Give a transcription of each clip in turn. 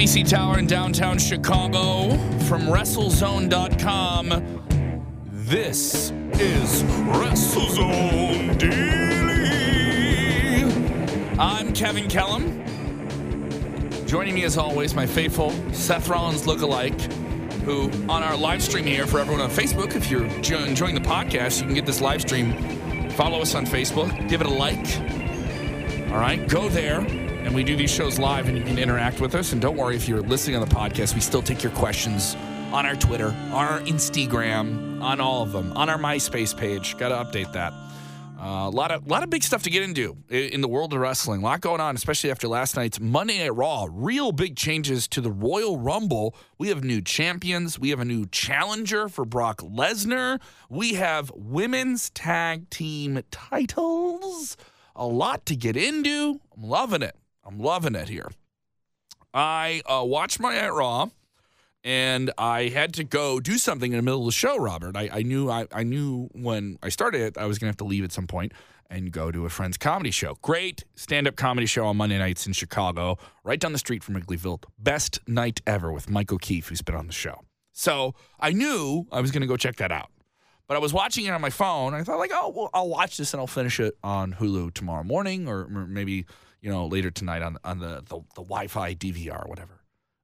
NBC Tower in downtown Chicago, from WrestleZone.com. This is WrestleZone Daily. I'm Kevin Kellam. Joining me as always, my faithful Seth Rollins lookalike, who on our live stream here for everyone on Facebook, if you're enjoying the podcast, you can get this live stream. Follow us on Facebook, give it a like. All right, go there. And we do these shows live and you can interact with us. And don't worry if you're listening on the podcast, we still take your questions on our Twitter, on our Instagram, on all of them, on our MySpace page. Got to update that. Uh, a lot of lot of big stuff to get into in the world of wrestling. A lot going on, especially after last night's Monday Night Raw. Real big changes to the Royal Rumble. We have new champions. We have a new challenger for Brock Lesnar. We have women's tag team titles. A lot to get into. I'm loving it. I'm loving it here. I uh, watched my Night Raw and I had to go do something in the middle of the show, Robert. I, I knew I, I knew when I started it, I was gonna have to leave at some point and go to a friend's comedy show. Great stand-up comedy show on Monday nights in Chicago, right down the street from Wrigleyville. Best night ever with Mike O'Keefe, who's been on the show. So I knew I was gonna go check that out. But I was watching it on my phone. I thought like, oh, well, I'll watch this and I'll finish it on Hulu tomorrow morning, or maybe you know later tonight on on the the, the Wi-Fi DVR whatever.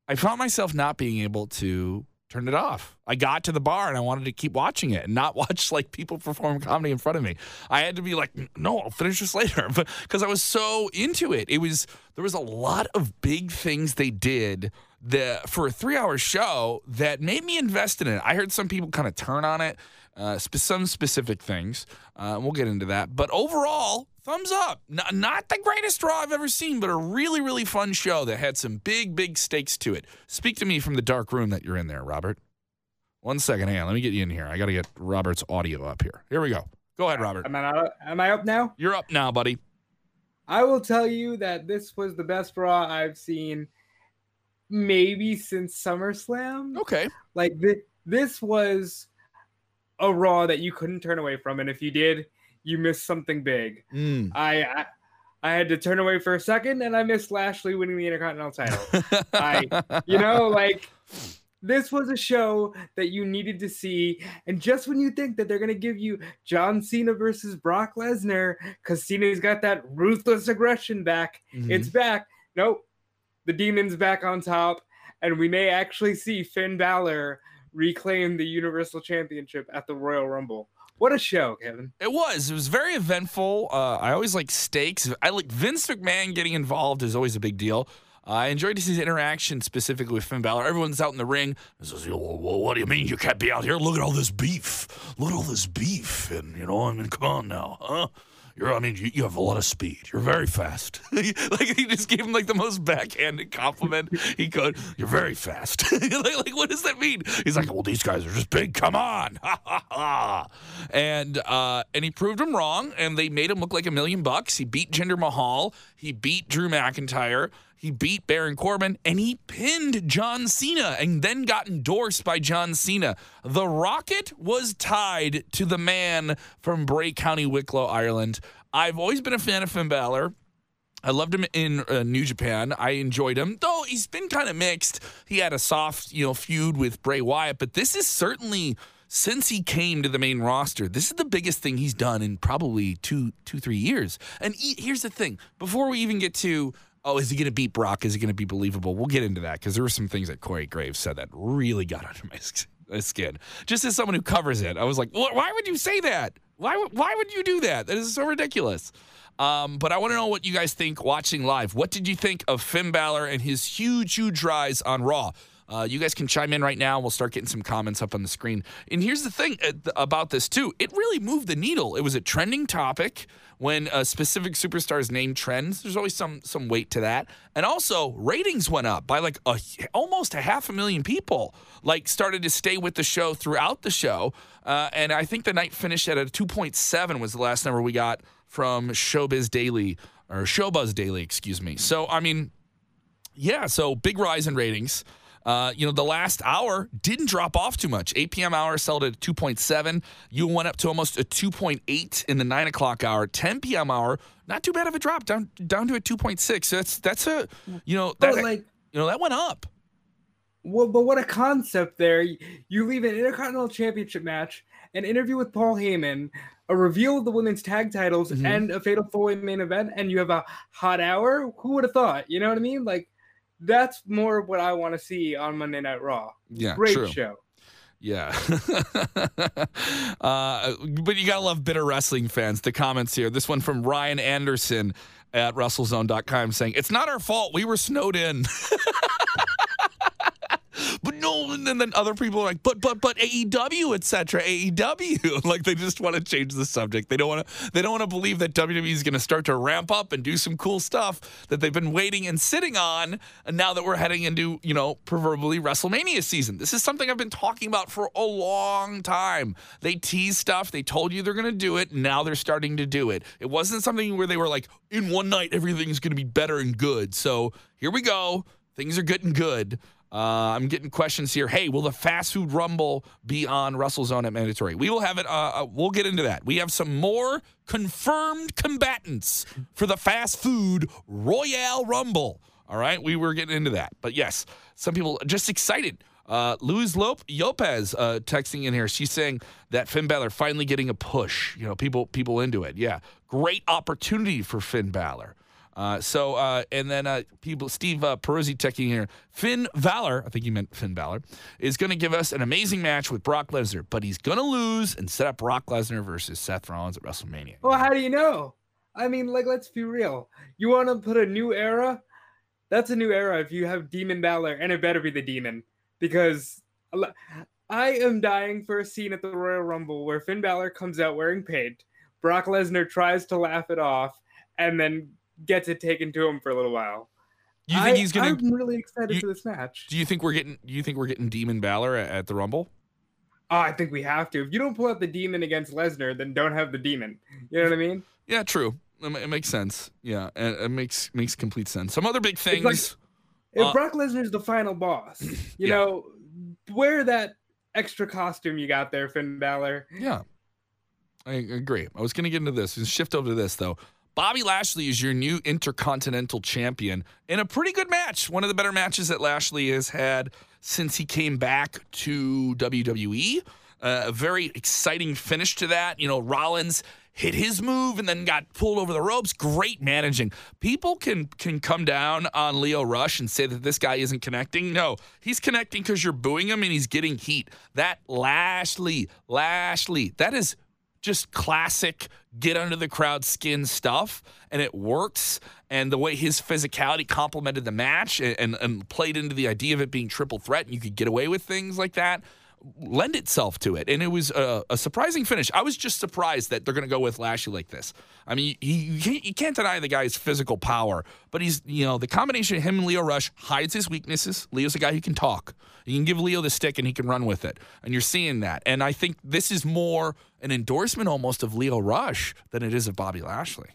I found myself not being able to turn it off. I got to the bar and I wanted to keep watching it and not watch like people perform comedy in front of me. I had to be like, no, I'll finish this later, because I was so into it. It was there was a lot of big things they did that for a three-hour show that made me invested in it. I heard some people kind of turn on it, uh, spe- some specific things. Uh, we'll get into that, but overall, thumbs up. N- not the greatest draw I've ever seen, but a really, really fun show that had some big, big stakes to it. Speak to me from the dark room that you're in there, Robert. One second, hang on. Let me get you in here. I got to get Robert's audio up here. Here we go. Go ahead, Robert. Am I, not, am I up now? You're up now, buddy. I will tell you that this was the best Raw I've seen maybe since SummerSlam. Okay. Like th- this was a Raw that you couldn't turn away from, and if you did, you missed something big. Mm. I, I I had to turn away for a second, and I missed Lashley winning the Intercontinental title. I- you know, like this was a show that you needed to see. And just when you think that they're going to give you John Cena versus Brock Lesnar, because Cena's got that ruthless aggression back, Mhm. it's back. Nope. The demon's back on top. And we may actually see Finn Balor reclaim the Universal Championship at the Royal Rumble. What a show, Kevin. It was. It was very eventful. Uh, I always like stakes. I like Vince McMahon getting involved is always a big deal. Uh, I enjoyed to see his interaction specifically with Finn Balor. Everyone's out in the ring. Says, "Well, well, "What do you mean you can't be out here? Look at all this beef. Look at all this beef." And you know, I mean, come on now, huh? You're, I mean, you, you have a lot of speed. You're very fast. like he just gave him like the most backhanded compliment he could. You're very fast. like, like, what does that mean? He's like, well, these guys are just big. Come on, ha ha ha. And uh, and he proved him wrong. And they made him look like a million bucks. He beat Jinder Mahal. He beat Drew McIntyre. He beat Baron Corbin and he pinned John Cena and then got endorsed by John Cena. The Rocket was tied to the man from Bray County, Wicklow, Ireland. I've always been a fan of Finn Balor. I loved him in uh, New Japan. I enjoyed him, though he's been kind of mixed. He had a soft, you know, feud with Bray Wyatt, but this is certainly since he came to the main roster. This is the biggest thing he's done in probably two, two, three years. And he, here's the thing: before we even get to oh, is he going to beat Brock? Is he going to be believable? We'll get into that because there were some things that Corey Graves said that really got under my skin. Just as someone who covers it, I was like, why would you say that? Why, why would you do that? That is so ridiculous. Um, but I want to know what you guys think watching live. What did you think of Finn Balor and his huge, huge rise on Raw? Uh, you guys can chime in right now. We'll start getting some comments up on the screen. And here's the thing uh, about this, too. It really moved the needle. It was a trending topic when a specific superstar's name trends. There's always some some weight to that. And also, ratings went up by like a, almost a half a million people. Like started to stay with the show throughout the show. Uh, and I think the night finished at a 2.7 was the last number we got from Showbiz Daily or Showbuzz Daily, excuse me. So I mean, yeah, so big rise in ratings. Uh, you know, the last hour didn't drop off too much. 8 p.m. hour settled at 2.7. You went up to almost a 2.8 in the 9 o'clock hour. 10 p.m. hour, not too bad of a drop, down down to a 2.6. So that's that's a you know that like, you know that went up. well, but what a concept there. You leave an Intercontinental Championship match, an interview with Paul Heyman, a reveal of the women's tag titles, Mhm. and a fatal four way main event, and you have a hot hour. Who would have thought? You know what I mean? Like, that's more what I want to see on Monday Night Raw. Yeah, Great true. show. Yeah. uh, but you got to love bitter wrestling fans. The comments here. This one from Ryan Anderson at WrestleZone.com saying, It's not our fault. We were snowed in. but no, and then, then other people are like, but but but AEW, etc. AEW. like they just want to change the subject. They don't want to they don't want to believe that WWE is going to start to ramp up and do some cool stuff that they've been waiting and sitting on. And now that we're heading into, you know, proverbially WrestleMania season. This is something I've been talking about for a long time. They tease stuff, they told you they're going to do it, now they're starting to do it. It wasn't something where they were like, in one night everything's going to be better and good. So, here we go. Things are getting good. Uh, I'm getting questions here. Hey, will the fast food rumble be on WrestleZone at mandatory? We will have it. Uh, uh, we'll get into that. We have some more confirmed combatants for the fast food Royal Rumble. All right, we were getting into that, but yes, some people just excited. Uh, Luis Lop- Lopez uh, texting in here. She's saying that Finn Balor finally getting a push. You know, people people into it. Yeah, great opportunity for Finn Balor. Uh, so, uh, and then uh, people, Steve uh, Peruzzi checking here. Finn Balor, I think he meant Finn Balor, is going to give us an amazing match with Brock Lesnar, but he's going to lose and set up Brock Lesnar versus Seth Rollins at WrestleMania. Well, how do you know? I mean, like, let's be real. You want to put a new era? That's a new era if you have Demon Balor, and it better be the Demon. Because I am dying for a scene at the Royal Rumble where Finn Balor comes out wearing paint, Brock Lesnar tries to laugh it off, and then gets it taken to him for a little while. You think I- he's to? I'm really excited you- for this match. Do you think we're getting? Do you think we're getting Demon Balor at, at the Rumble? Oh, I think we have to. If you don't pull out the Demon against Lesnar, then don't have the Demon. You know what I mean? Yeah, true. It, it makes sense. Yeah, it, it makes makes complete sense. Some other big things. like- If Uh, Brock Lesnar's the final boss, you Yeah. know, wear that extra costume you got there, Finn Balor. Yeah, I agree. I was going to get into this. Shift over to this though. Bobby Lashley is your new Intercontinental Champion in a pretty good match. One of the better matches that Lashley has had since he came back to WWE. Uh, a very exciting finish to that. You know, Rollins hit his move and then got pulled over the ropes. Great managing. People can can come down on Lio Rush and say that this guy isn't connecting. No, he's connecting because you're booing him and he's getting heat. That Lashley, Lashley, that is just classic get under the crowd skin stuff and it works and the way his physicality complemented the match and, and, and played into the idea of it being triple threat and you could get away with things like that lend itself to it. And it was a, a surprising finish. I was just surprised that they're going to go with lashley like this. I mean he, you, can't, you can't deny the guy's physical power but he's you know the combination of him and Lio Rush hides his weaknesses. Lio's a guy who can talk. You can give Lio the stick and he can run with it. And you're seeing that. And i think this is more an endorsement almost of Lio Rush than it is of bobby lashley.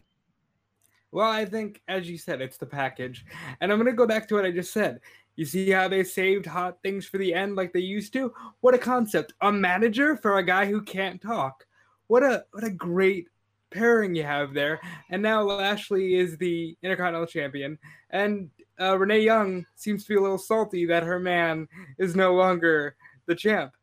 Well, I think, as you said, it's the package. And I'm going to go back to what I just said. You see how they saved hot things for the end like they used to? What a concept. A manager for a guy who can't talk. What a what a great pairing you have there. And now Lashley is the Intercontinental Champion. And uh, Renee Young seems to be a little salty that her man is no longer the champ.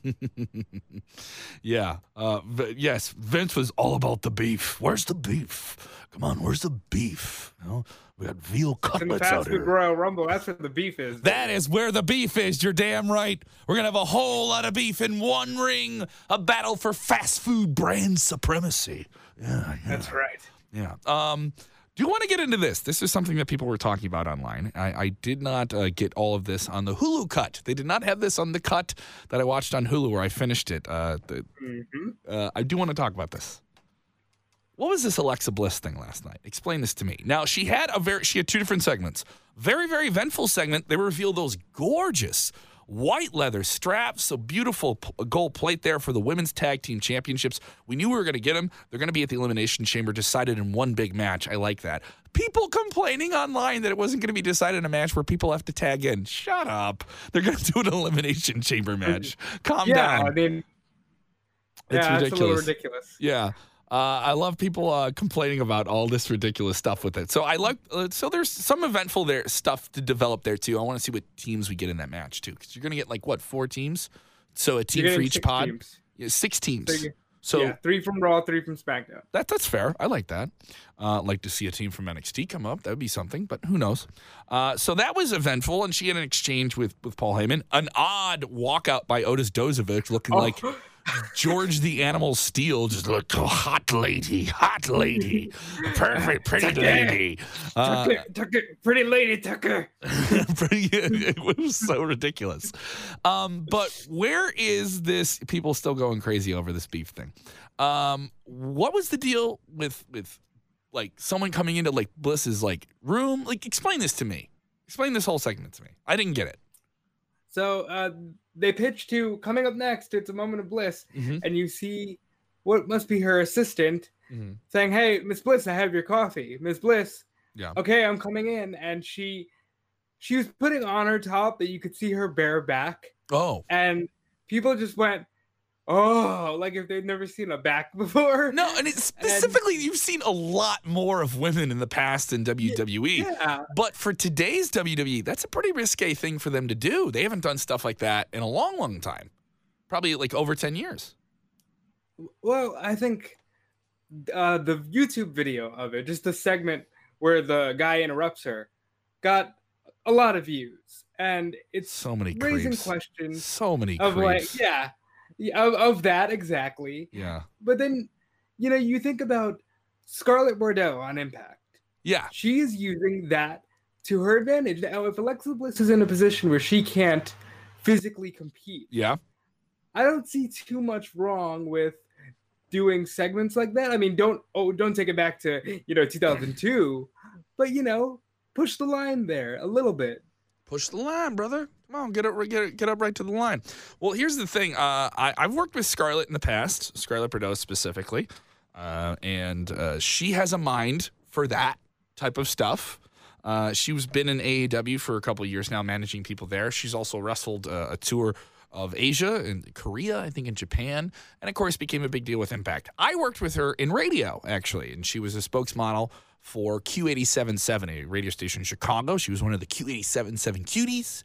yeah. Uh, yes, Vince was all about the beef. Where's the beef? Come on, where's the beef? You know, we got veal cutlets out here. Royal Rumble, that's where the beef is. That is where the beef is. You're damn right. We're to have a whole lot of beef in one ring. A battle for fast food brand supremacy. Yeah, yeah. That's right. Yeah. Um, do you want to get into this? This is something that people were talking about online. I, I did not uh, get all of this on the Hulu cut. They did not have this on the cut that I watched on Hulu where I finished it. Uh, the, hmm uh, I do want to talk about this. What was this Alexa Bliss thing last night? Explain this to me. Now she had a very she had two different segments. Very very eventful segment. They revealed those gorgeous white leather straps, so beautiful gold plate there for the women's tag team championships. We knew we were going to get them. They're going to be at the Elimination Chamber, decided in one big match. I like that. People complaining online that it wasn't going to be decided in a match where people have to tag in. Shut up. They're going to do an Elimination Chamber match. Calm yeah, down. I mean, It's yeah, it's a little ridiculous. ridiculous. Yeah. Uh, I love people uh, complaining about all this ridiculous stuff with it. So I like. Uh, so there's some eventful there stuff to develop there too. I want to see what teams we get in that match too, because you're gonna get like what four teams. So a team for each six pod. teams. Yeah, six teams. So So yeah, three from Raw, three from SmackDown. that that's fair. I like that. Uh, like to see a team from NXT come up. That would be something, but who knows? Uh, so that was eventful, and she had an exchange with with Paul Heyman. An odd walkout by Otis Dozovic, looking like George the Animal Steele, just looked oh, hot lady, hot lady, perfect pretty lady. Uh, Tucker, Tucker, pretty lady Tucker. pretty, it was so ridiculous. Um, but where is this? People still going crazy over this beef thing. Um, what was the deal with with like someone coming into like Bliss's like room? Like, explain this to me. Explain this whole segment to me. I didn't get it. So uh, they pitch to coming up next. It's a moment of bliss, Mhm. and you see what must be her assistant Mhm. saying, "Hey, Miss Bliss, I have your coffee, Miss Bliss." Yeah. Okay, I'm coming in, and she she was putting on her top that you could see her bare back, Oh and people just went, "Oh!" Like if they'd never seen a back before. no, and it's specifically you've seen a lot more of women in the past in WWE. Yeah, But for today's WWE, that's a pretty risque thing for them to do. They haven't done stuff like that in a long, long time. Probably like over 10 years. Well, I think uh, the YouTube video of it, just the segment where the guy interrupts her, got a lot of views, and it's So many raising creeps. questions So many of creeps. like, yeah, of, of that exactly. yeah. But then, you know, you think about Scarlett Bordeaux on Impact. Yeah. She is using that to her advantage. Now, if Alexa Bliss is in a position where she can't physically compete, Yeah. I don't see too much wrong with doing segments like that. I mean, don't oh don't take it back to you know 2002, but you know push the line there a little bit. Push the line, brother. On, get up, get get up right to the line. Well, here's the thing. Uh, I, I've worked with Scarlett in the past, Scarlett Bordeaux specifically, uh, and uh, she has a mind for that type of stuff. Uh, she was been in AEW for a couple years now, managing people there. She's also wrestled uh, a tour of Asia and Korea, I think in Japan, and of course became a big deal with Impact. I worked with her in radio actually, and she was a spokesmodel for Q877, a radio station in Chicago. She was one of the Q877 cuties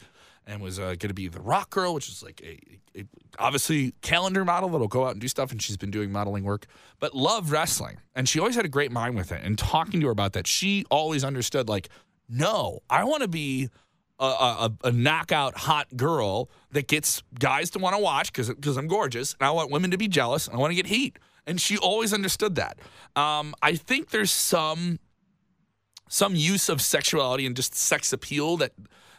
and was uh, going to be the Rock Girl, which is like a, a obviously calendar model that'll go out and do stuff. And she's been doing modeling work, but loved wrestling. And she always had a great mind with it. And talking to her about that, she always understood like, no, I want to be a, a, a knockout hot girl that gets guys to want to watch because because I'm gorgeous and I want women to be jealous and I want to get heat. And she always understood that. Um, I think there's some some use of sexuality and just sex appeal that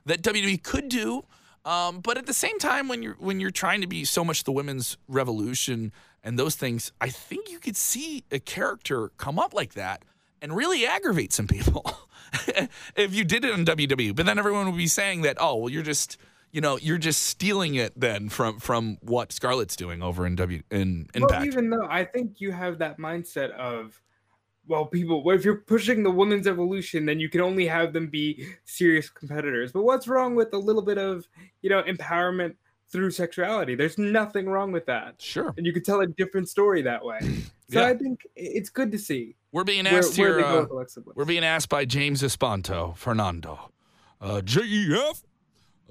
that WWE could do. Um, but at the same time, when you're when you're trying to be so much the women's revolution and those things, I think you could see a character come up like that and really aggravate some people if you did it in WWE. But then everyone would be saying that, oh, well, you're just you know you're just stealing it then from from what Scarlett's doing over in W in Impact. Well, even though I think you have that mindset of, well, people, well, if you're pushing the women's evolution, then you can only have them be serious competitors. But what's wrong with a little bit of, you know, empowerment through sexuality? There's nothing wrong with that. sure, And you could tell a different story that way. So Yeah. I think it's good to see we're being asked where here. go uh, We're being asked by James Espanto, Fernando. Uh, JEF,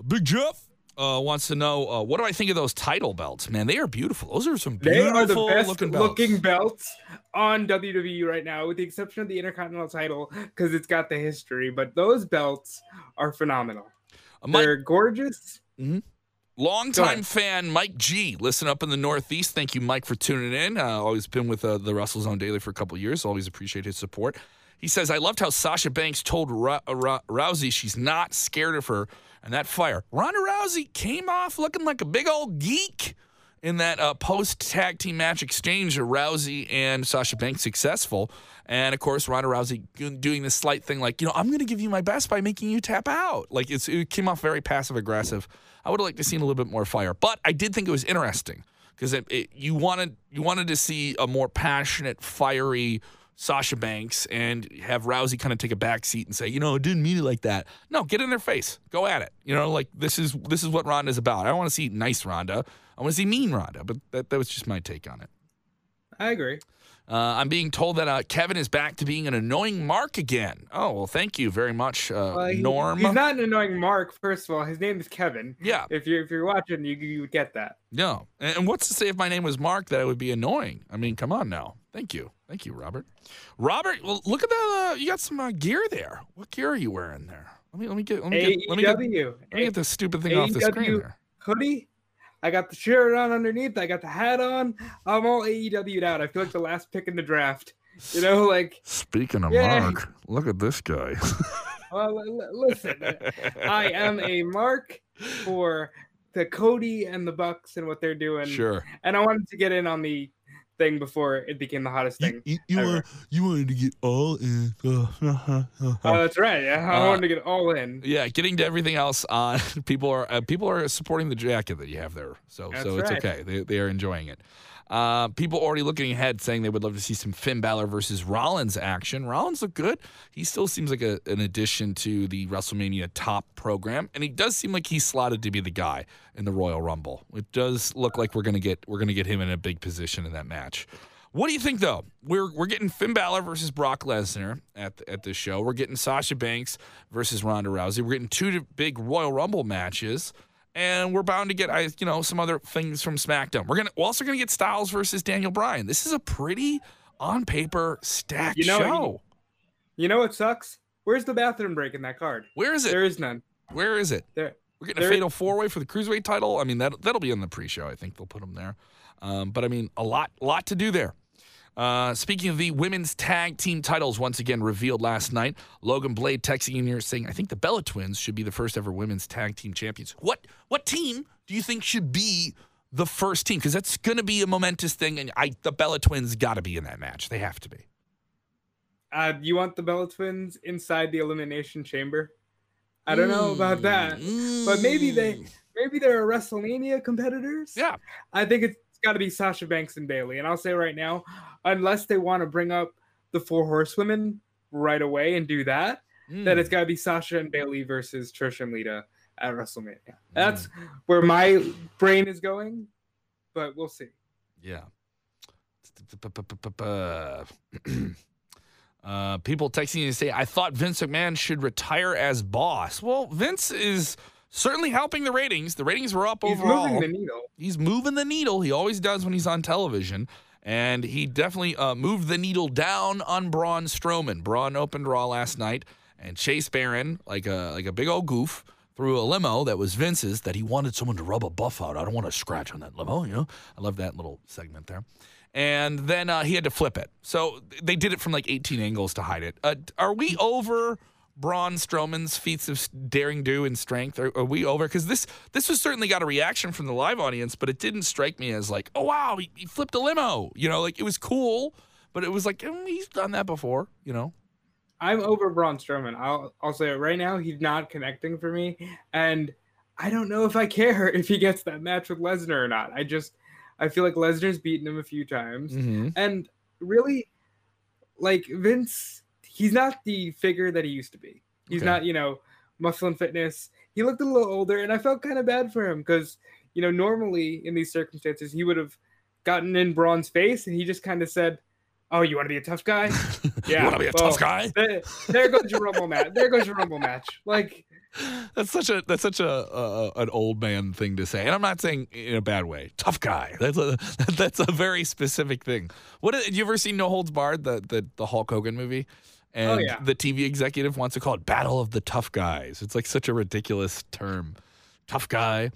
Big Jeff, uh, wants to know uh, what do I think of those title belts? Man, they are beautiful. Those are some They beautiful are the best looking belts. looking belts on WWE right now, with the exception of the Intercontinental title because it's got the history. But those belts are phenomenal. Uh, Mike, They're gorgeous. Go longtime fan Mike G. Listen up in the Northeast. Thank you, Mike, for tuning in. Uh, always been with uh, the WrestleZone Daily for a couple years. Always appreciate his support. He says, I loved how Sasha Banks told Ro- Ro- Rousey she's not scared of her and that fire. Ronda Rousey came off looking like a big old geek in that uh, post tag team match exchange Rousey and Sasha Banks successful. And of course, Ronda Rousey doing this slight thing like, you know, I'm going to give you my best by making you tap out. Like it came off very passive aggressive. I would have liked to seen a little bit more fire, but I did think it was interesting because you wanted you wanted to see a more passionate, fiery Sasha Banks and have Rousey kind of take a back seat and say, you know, it didn't mean it like that. No, get in their face, go at it. You know, like this is this is what Ronda's about. I don't want to see nice Ronda. I want to see mean Ronda. But that, that was just my take on it. I agree. Uh, I'm being told that uh, Kevin is back to being an annoying Mark again. Oh well, thank you very much, uh, Well, he- Norm. He's not an annoying Mark. First of all, his name is Kevin. yeah, If you're if you're watching, you you would get that. no. And, and what's to say if my name was Mark that I would be annoying? I mean, come on now. Thank you, thank you, Robert. Robert, well, look at that. Uh, you got some uh, gear there. What gear are you wearing there? Let me let me get let me get let me get, let AEW me get this stupid thing off the screen AEW. there. hoodie. I got the shirt on underneath. I got the hat on. I'm all AEW'd out. I feel like the last pick in the draft. You know, like Speaking of Yeah. Mark, look at this guy. well, listen, uh, I am a mark for the Cody and the Bucks and what they're doing. sure. And I wanted to get in on the thing before it became the hottest thing. You, you, ever. want, you wanted to get all in. Oh, that's right. Yeah, I Uh, wanted to get all in. Yeah, getting to everything else on people are uh, people are supporting the jacket that you have there, so That's so it's right. okay. They they are enjoying it. Uh, people already looking ahead, saying they would love to see some Finn Balor versus Rollins action. Rollins look good. He still seems like a, an addition to the WrestleMania top program, and he does seem like he's slotted to be the guy in the Royal Rumble. It does look like we're gonna get we're gonna get him in a big position in that match. What do you think, though? We're we're getting Finn Balor versus Brock Lesnar at at this show. We're getting Sasha Banks versus Ronda Rousey. We're getting two big Royal Rumble matches, and we're bound to get you know some other things from SmackDown. We're gonna we're also gonna get Styles versus Daniel Bryan. This is a pretty on paper stacked You know, show. You know what sucks? Where's the bathroom break in that card? Where is it? There is none. Where is it? There. We're getting There- a fatal four way for the cruiserweight title. I mean that that'll be in the pre-show. I think they'll put them there. Um, but I mean a lot lot to do there. Uh, speaking of the women's tag team titles, once again revealed last night. Logan Blade texting in here saying, "I think the Bella Twins should be the first ever women's tag team champions." What what team do you think should be the first team? Because that's going to be a momentous thing, and I the Bella Twins got to be in that match. They have to be. Uh, you want the Bella Twins inside the Elimination Chamber? I don't know about that. But maybe they- Mm. Maybe they're a WrestleMania competitors. Yeah. I think it's got to be Sasha Banks and Bayley. And I'll say right now, unless they want to bring up the four horsewomen right away and do that, then Mm. it's got to be Sasha and Bayley versus Trish and Lita at WrestleMania. Mm. That's where my brain is going, but we'll see. Yeah. Uh, people texting you to say, I thought Vince McMahon should retire as boss. Well, Vince is certainly helping the ratings. The ratings were up He's overall. moving the needle. he's moving the needle. He always does when he's on television. And he definitely uh, moved the needle down on Braun Strowman. Braun opened Raw last night, and Chase Baron, like a like a big old goof, threw a limo that was Vince's that he wanted someone to rub a buff out. I don't want to scratch on that limo, you know. I love that little segment there. And then uh, he had to flip it. So they did it from like 18 angles to hide it. Uh, are we over Braun Strowman's feats of daring do and strength? Are, are we over? Because this this was certainly got a reaction from the live audience, but it didn't strike me as like, oh wow, he, he flipped a limo. You know, like it was cool, but it was like mm, he's done that before. You know, I'm over Braun Strowman. I'll I'll say it right now. He's not connecting for me, and I don't know if I care if he gets that match with Lesnar or not. I just I feel like Lesnar's beaten him a few times, mm-hmm. and really, like Vince, he's not the figure that he used to be. He's Okay. not you know muscle and fitness. He looked a little older, and I felt kind of bad for him because you know normally in these circumstances he would have gotten in Braun's face, and he just kind of said. Oh, you want to be a tough guy? Yeah, you want to be a well, tough guy? there, there goes your rumble match. There goes your rumble match. Like That's such a that's such a uh, an old man thing to say, and I'm not saying in a bad way. Tough guy. That's a that's a very specific thing. What did you ever seen No Holds Barred, the the, the Hulk Hogan movie? And Oh, yeah. the TV executive wants to call it Battle of the Tough Guys. It's like such a ridiculous term. Tough guy.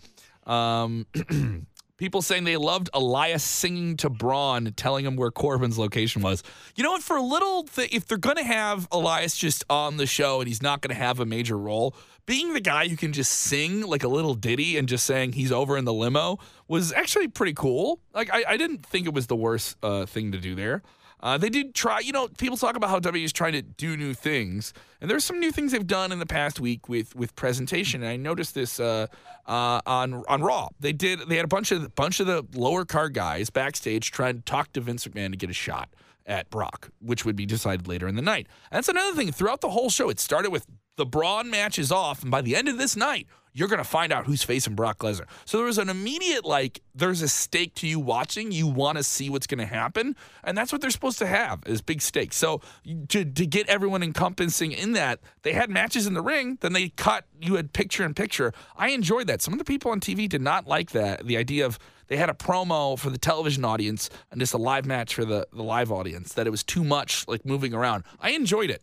Um, people saying they loved Elias singing to Braun, telling him where Corbin's location was. You know what? For a little, th- if they're going to have Elias just on the show and he's not going to have a major role, being the guy who can just sing like a little ditty and just saying he's over in the limo was actually pretty cool. Like I, I didn't think it was the worst uh, thing to do there. Uh, they did try, you know, people talk about how WWE is trying to do new things, and there's some new things they've done in the past week with with presentation. And I noticed this uh, uh, on on Raw. They did they had a bunch of bunch of the lower card guys backstage trying to talk to Vince McMahon to get a shot at Brock, which would be decided later in the night. And that's another thing. Throughout the whole show, it started with the Braun match is off, and by the end of this night, you're going to find out who's facing Brock Lesnar. So there was an immediate, like, there's a stake to you watching. You want to see what's going to happen. And that's what they're supposed to have is big stakes. So to, to get everyone encompassing in that, they had matches in the ring, then they cut, you had picture in picture. I enjoyed that. Some of the people on TV did not like that. The idea of they had a promo for the television audience and just a live match for the, the live audience, that it was too much, like, moving around. I enjoyed it.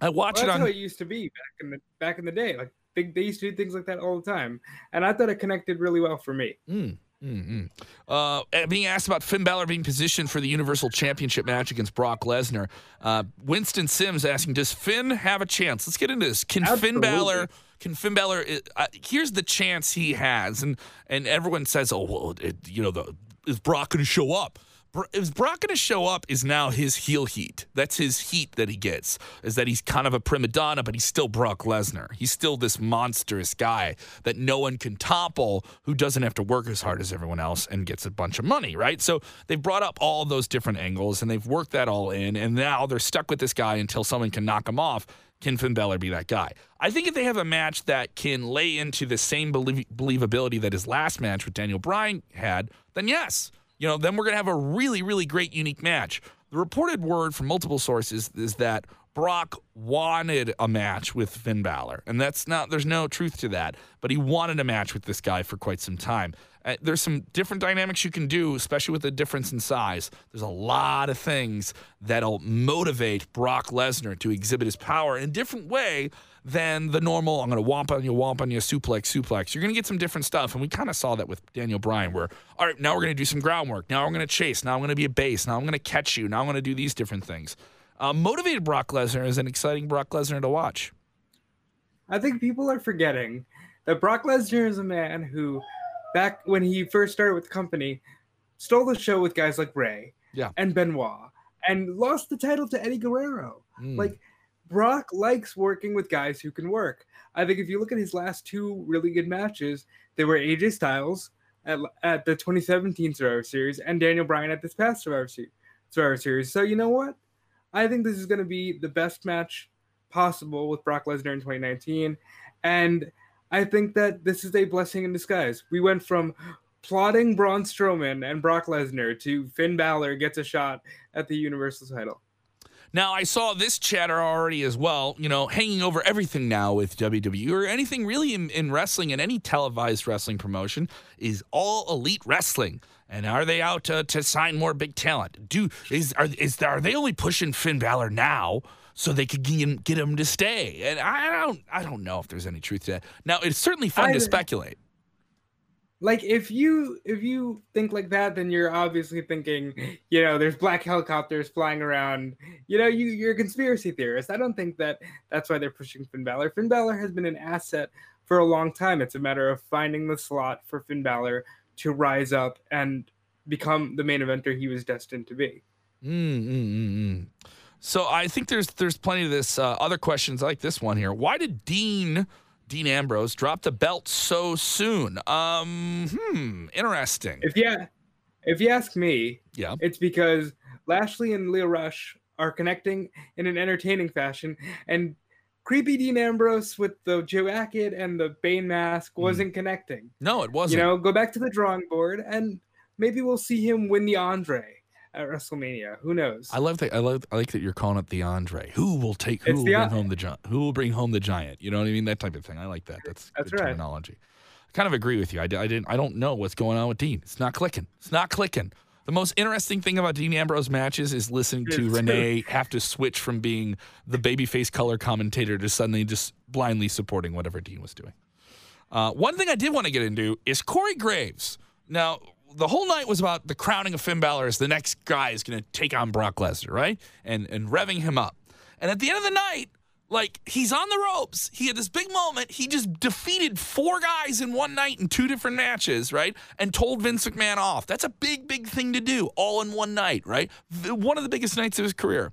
I watch well, it on. how it used to be back in the back in the day. Like they, they used to do things like that all the time, and I thought it connected really well for me. Mm. Mm-hmm. Uh, being asked about Finn Balor being positioned for the Universal Championship match against Brock Lesnar, uh, Winston Sims asking, "Does Finn have a chance?" Let's get into this. Can Absolutely. Finn Balor? Can Finn Balor? Uh, here's the chance he has, and and everyone says, "Oh well, it, you know, the, is Brock going to show up?" Is Brock going to show up is now his heel heat. That's his heat that he gets, is that he's kind of a prima donna, but he's still Brock Lesnar. He's still this monstrous guy that no one can topple who doesn't have to work as hard as everyone else and gets a bunch of money, right? So they've brought up all those different angles and they've worked that all in, and now they're stuck with this guy until someone can knock him off. Can Finn Balor be that guy? I think if they have a match that can lay into the same belie- believability that his last match with Daniel Bryan had, then yes you know, then we're going to have a really, really great, unique match. The reported word from multiple sources is that Brock wanted a match with Finn Balor, and that's not. There's no truth to that, but he wanted a match with this guy for quite some time. Uh, there's some different dynamics you can do, especially with the difference in size. There's a lot of things that'll motivate Brock Lesnar to exhibit his power in a different way than the normal, I'm going to womp on you, womp on you, suplex, suplex. You're going to get some different stuff. And we kind of saw that with Daniel Bryan, where, all right, now we're going to do some groundwork. Now we're going to chase. Now I'm going to be a base. Now I'm going to catch you. Now I'm going to do these different things. Uh, motivated Brock Lesnar is an exciting Brock Lesnar to watch. I think people are forgetting that Brock Lesnar is a man who, back when he first started with the company, stole the show with guys like Rey yeah. and Benoit and lost the title to Eddie Guerrero. Mm. Like Brock likes working with guys who can work. I think if you look at his last two really good matches, they were AJ Styles at, at the 2017 Survivor Series and Daniel Bryan at this past Survivor, Survivor Series. So you know what? I think this is going to be the best match possible with Brock Lesnar in 2019, and I think that this is a blessing in disguise. We went from plotting Braun Strowman and Brock Lesnar to Finn Balor gets a shot at the Universal title. Now, I saw this chatter already as well, you know, hanging over everything now with WWE or anything really in, in wrestling and any televised wrestling promotion is all elite wrestling. And are they out to, to sign more big talent? Do is are is are they only pushing Finn Balor now so they could get him, get him to stay? And I don't I don't know if there's any truth to that. Now it's certainly fun I, to speculate like if you if you think like that then you're obviously thinking you know there's black helicopters flying around. You know you you're a conspiracy theorist. I don't think that that's why they're pushing finn Balor. finn Balor has been an asset for a long time. It's a matter of finding the slot for finn Balor to rise up and become the main eventer he was destined to be. Mm, so i think there's there's plenty of this uh, other questions like this one here. Why did dean Dean Ambrose dropped the belt so soon. Um, hmm, interesting. If yeah, if you ask me, yeah, it's because Lashley and Lio Rush are connecting in an entertaining fashion, and creepy Dean Ambrose with the jacket and the Bane mask hmm. wasn't mm. connecting. No, it wasn't. You know, go back to the drawing board, and maybe we'll see him win the Andre at WrestleMania. Who knows? I love that. I love. I like that you're calling it the Andre. Who will take? Who it's will bring home the giant? Who will bring home the giant? You know what I mean? That type of thing. I like that. That's that's right. terminology. I kind of agree with you. I, I didn't. I don't know what's going on with Dean. It's not clicking. It's not clicking. The most interesting thing about Dean Ambrose matches is listening to Renee have to switch from being the babyface color commentator to suddenly just blindly supporting whatever Dean was doing. Uh, one thing I did want to get into is Corey Graves. Now, the whole night was about the crowning of Finn Balor as the next guy is going to take on Brock Lesnar, right? And and revving him up. And at the end of the night, Like he's on the ropes. He had this big moment. He just defeated four guys in one night in two different matches, right? And told Vince McMahon off. That's a big, big thing to do all in one night, right? One of the biggest nights of his career.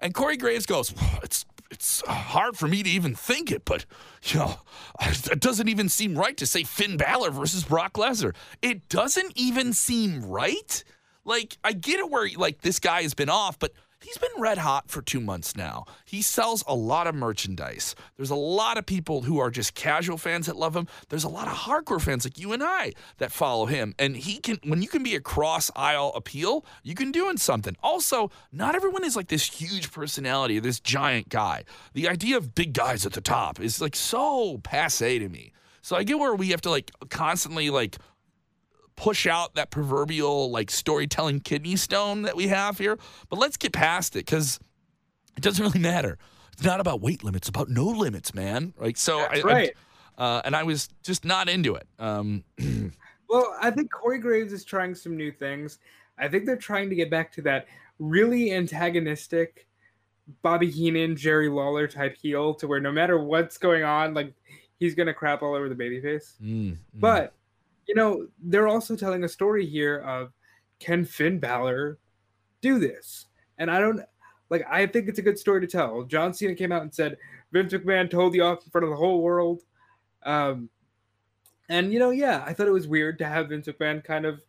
And Corey Graves goes, "It's it's hard for me to even think it, but you know, it doesn't even seem right to say Finn Balor versus Brock Lesnar. It doesn't even seem right. Like I get it where like this guy has been off, but he's been red hot for two months now. He sells a lot of merchandise. There's a lot of people who are just casual fans that love him. There's a lot of hardcore fans like you and I that follow him. And he can, when you can be a cross aisle appeal, you can do something. Also, not everyone is like this huge personality, this giant guy. The idea of big guys at the top is like so passe to me. So I get where we have to like constantly like push out that proverbial like storytelling kidney stone that we have here. But let's get past it because it doesn't really matter. It's not about weight limits; it's about no limits, man. Like so, That's I, right. I, uh, and I was just not into it. Um, well, I think Corey Graves is trying some new things. I think they're trying to get back to that really antagonistic Bobby Heenan, Jerry Lawler type heel, to where no matter what's going on, like he's gonna crap all over the babyface. mm, mm. But you know, they're also telling a story here of can Finn Balor do this? And I don't like I think it's a good story to tell. John Cena came out and said Vince McMahon told you off in front of the whole world. Um and you know, yeah, I thought it was weird to have Vince McMahon kind of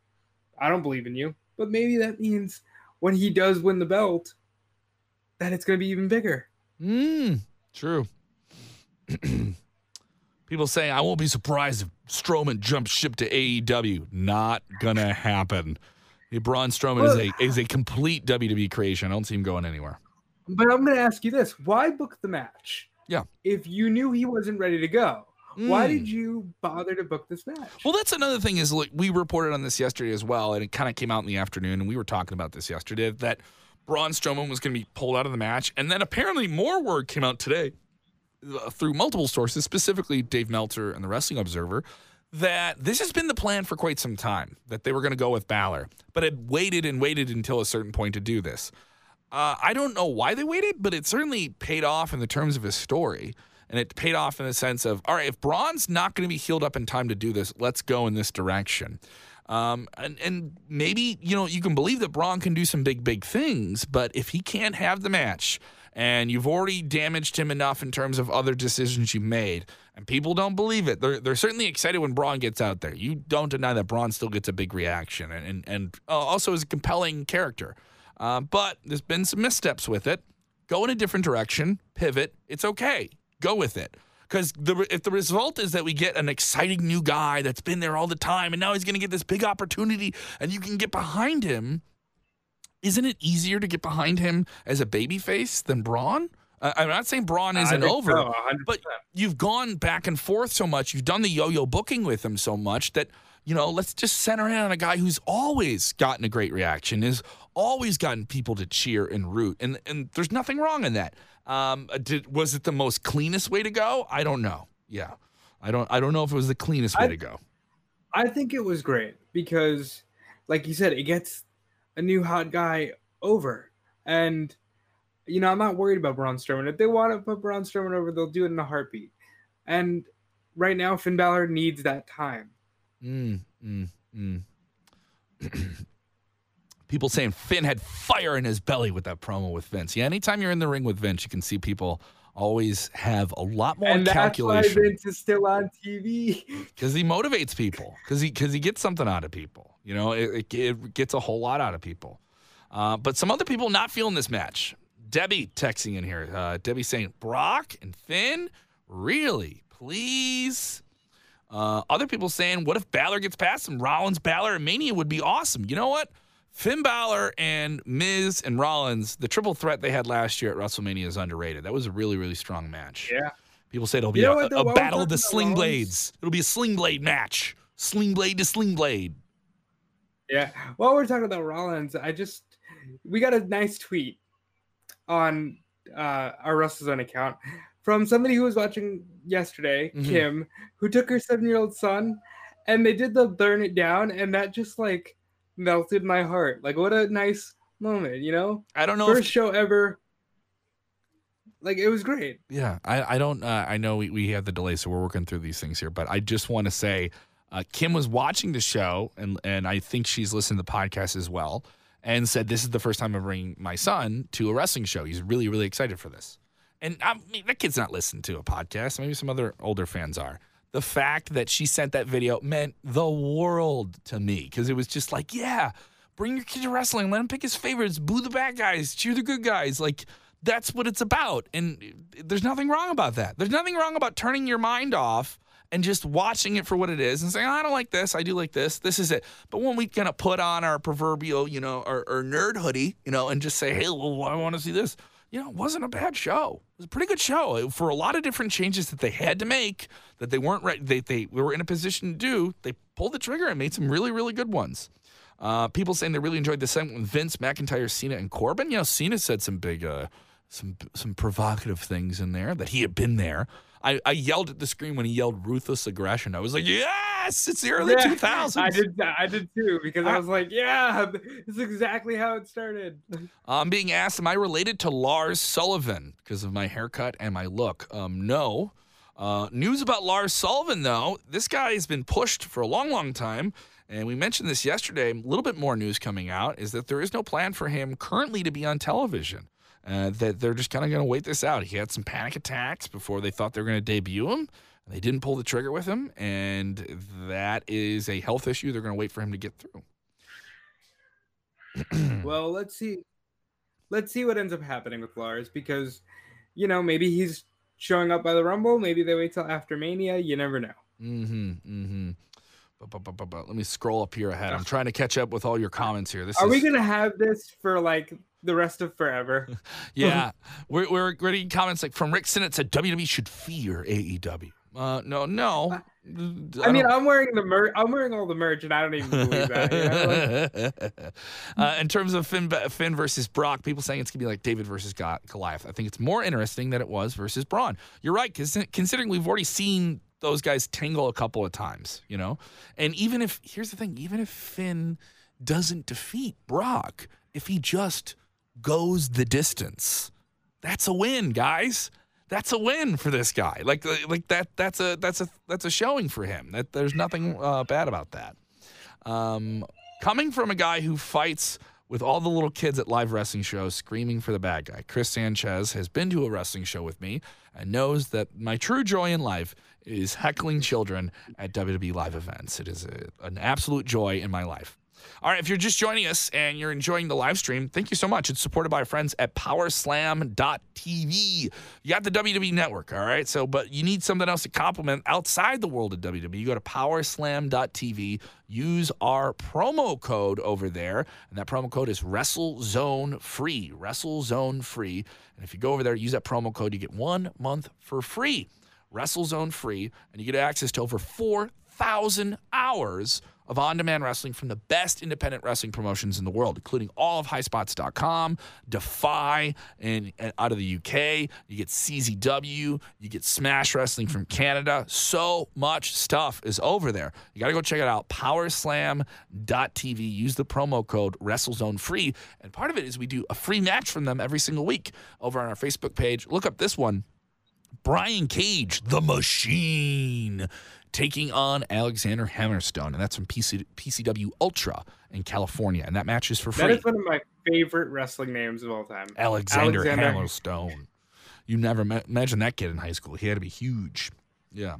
I don't believe in you, but maybe that means when he does win the belt, that it's gonna be even bigger. Mm, true. People saying I won't be surprised if Strowman jumps ship to AEW. Not gonna happen. Yeah, Braun Strowman is a is a complete WWE creation. I don't see him going anywhere. But I'm gonna ask you this: Why book the match? Yeah. If you knew he wasn't ready to go, why Mm. did you bother to book this match? Well, that's another thing is like we reported on this yesterday as well, and it kind of came out in the afternoon, and we were talking about this yesterday that Braun Strowman was going to be pulled out of the match, and then apparently more word came out today through multiple sources, specifically Dave Meltzer and the Wrestling Observer, that this has been the plan for quite some time that they were going to go with Balor, but had waited and waited until a certain point to do this. Uh, I don't know why they waited, but it certainly paid off in the terms of his story. And it paid off in the sense of, all right, if Braun's not going to be healed up in time to do this, let's go in this direction. Um, and, and maybe, you know, you can believe that Braun can do some big, big things, but if he can't have the match and you've already damaged him enough in terms of other decisions you made, and people don't believe it, they're, they're certainly excited when Braun gets out there. You don't deny that Braun still gets a big reaction and, and, and uh, also is a compelling character. Uh, but there's been some missteps with it. Go in a different direction, pivot. It's okay. Go with it. Because if the result is that we get an exciting new guy that's been there all the time and now he's going to get this big opportunity and you can get behind him, isn't it easier to get behind him as a babyface than Braun? Uh, I'm not saying Braun isn't over, so, but you've gone back and forth so much. You've done the yo-yo booking with him so much that you know. Let's just center in on a guy who's always gotten a great reaction, has always gotten people to cheer and root, and and there's nothing wrong in that. Um, uh, did, was it the most cleanest way to go? I don't know. Yeah, I don't. I don't know if it was the cleanest way I- to go. I think it was great because, like you said, it gets a new hot guy over. And, you know, I'm not worried about Braun Strowman. If they want to put Braun Strowman over, they'll do it in a heartbeat. And right now, Finn Balor needs that time. Mm, mm, mm. people saying Finn had fire in his belly with that promo with Vince. Yeah, anytime you're in the ring with Vince, you can see people always have a lot more and that's why calculation Vince is still on TV. because he motivates people because he because he gets something out of people. You know, it, it, it gets a whole lot out of people. Uh, but some other people not feeling this match. Debbie texting in here. Uh, Debbie saying Brock and Finn, really, please. Uh, other people saying, what if Balor gets past him? Rollins, Balor, and Mania would be awesome. You know what? Finn Balor and Miz and Rollins, the triple threat they had last year at WrestleMania is underrated. That was a really, really strong match. Yeah. People say it'll be You a, what, a battle of the sling Rollins- blades. It'll be a sling blade match. Sling blade to sling blade. Yeah. While we're talking about Rollins, I just we got a nice tweet on uh, our WrestleZone account from somebody who was watching yesterday, Mhm. Kim, who took her seven-year-old son, and they did the burn it down, and that just like melted my heart. Like, what a nice moment, you know? I don't know First if show ever. Like it was great. Yeah, I, I don't. Uh, I know we, we have the delay, so we're working through these things here. But I just want to say, uh, Kim was watching the show, and and I think she's listened to the podcast as well, and said this is the first time I'm bringing my son to a wrestling show. He's really really excited for this. And I mean, that kid's not listening to a podcast. Maybe some other older fans are. The fact that she sent that video meant the world to me because it was just like, yeah, bring your kid to wrestling, let him pick his favorites, boo the bad guys, cheer the good guys, like that's what it's about. And there's nothing wrong about that. There's nothing wrong about turning your mind off and just watching it for what it is and saying, I don't like this. I do like this. This is it. But when we kind of put on our proverbial, you know, our, our nerd hoodie, you know, and just say, hey, well, I want to see this, you know, it wasn't a bad show. It was a pretty good show for a lot of different changes that they had to make that they weren't right. They, they were in a position to do. They pulled the trigger and made some really, really good ones. Uh, people saying they really enjoyed the segment with Vince, McIntyre, Cena, and Corbin. You know, Cena said some big, uh, some some provocative things in there that he had been there. I, I yelled at the screen when he yelled ruthless aggression. I was like, yes, it's the early Yeah, 2000s. I did. I did too because I was like, yeah, this is exactly how it started. I'm being asked, am I related to Lars Sullivan because of my haircut and my look? Um, no. Uh, news about Lars Sullivan, though. This guy has been pushed for a long, long time. And we mentioned this yesterday. A little bit more news coming out is that there is no plan for him currently to be on television. Uh, that they're just kind of going to wait this out. He had some panic attacks before they thought they were going to debut him. They didn't pull the trigger with him, and that is a health issue they're going to wait for him to get through. well, let's see. Let's see what ends up happening with Lars because, you know, maybe he's showing up by the Rumble. Maybe they wait till after Mania. You never know. Mm-hmm. Mm-hmm. Let me scroll up here ahead. I'm trying to catch up with all your comments here. This Are is, we gonna have this for like the rest of forever? yeah, we're we're getting comments like from Rick Sinnott said WWE should fear AEW. Uh, no, no. I, mean, I'm wearing the merch. I'm wearing all the merch, and I don't even believe that. You know? like, uh, in terms of Finn, Finn versus Brock, people saying it's gonna be like David versus Goliath. I think it's more interesting that it was versus Braun. You're right, because considering we've already seen those guys tangle a couple of times, you know, and even if here's the thing, even if Finn doesn't defeat Brock, if he just goes the distance, that's a win, guys. That's a win for this guy. Like like that that's a that's a that's a showing for him. That there's nothing uh, bad about that. Um, coming from a guy who fights with all the little kids at live wrestling shows screaming for the bad guy, Chris Sanchez has been to a wrestling show with me and knows that my true joy in life is heckling children at WWE live events. It is a, an absolute joy in my life. All right, if you're just joining us and you're enjoying the live stream, thank you so much. It's supported by our friends at powerslam.tv. You got the WWE network, all right? So, but you need something else to complement outside the world of WWE. You go to powerslam.tv, use our promo code over there, and that promo code is WrestleZone free. WrestleZone free. And if you go over there, use that promo code, you get one month for free. WrestleZone free, and you get access to over 4,000 hours of on demand wrestling from the best independent wrestling promotions in the world, including all of highspots.com, Defy, and, and, out of the UK. You get CZW, you get Smash Wrestling from Canada. So much stuff is over there. You got to go check it out. Powerslam.tv. Use the promo code WrestleZone free. And part of it is we do a free match from them every single week over on our Facebook page. Look up this one. Brian Cage, the machine, taking on Alexander Hammerstone. And that's from PC, PCW Ultra in California. And that match is for free. That is one of my favorite wrestling names of all time. Alexander, Alexander. Hammerstone. You never ma- imagine that kid in high school. He had to be huge. Yeah.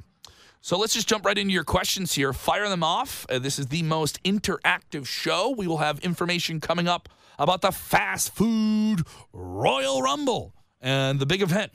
So let's just jump right into your questions here. Fire them off. Uh, this is the most interactive show. We will have information coming up about the fast food Royal Rumble and the big event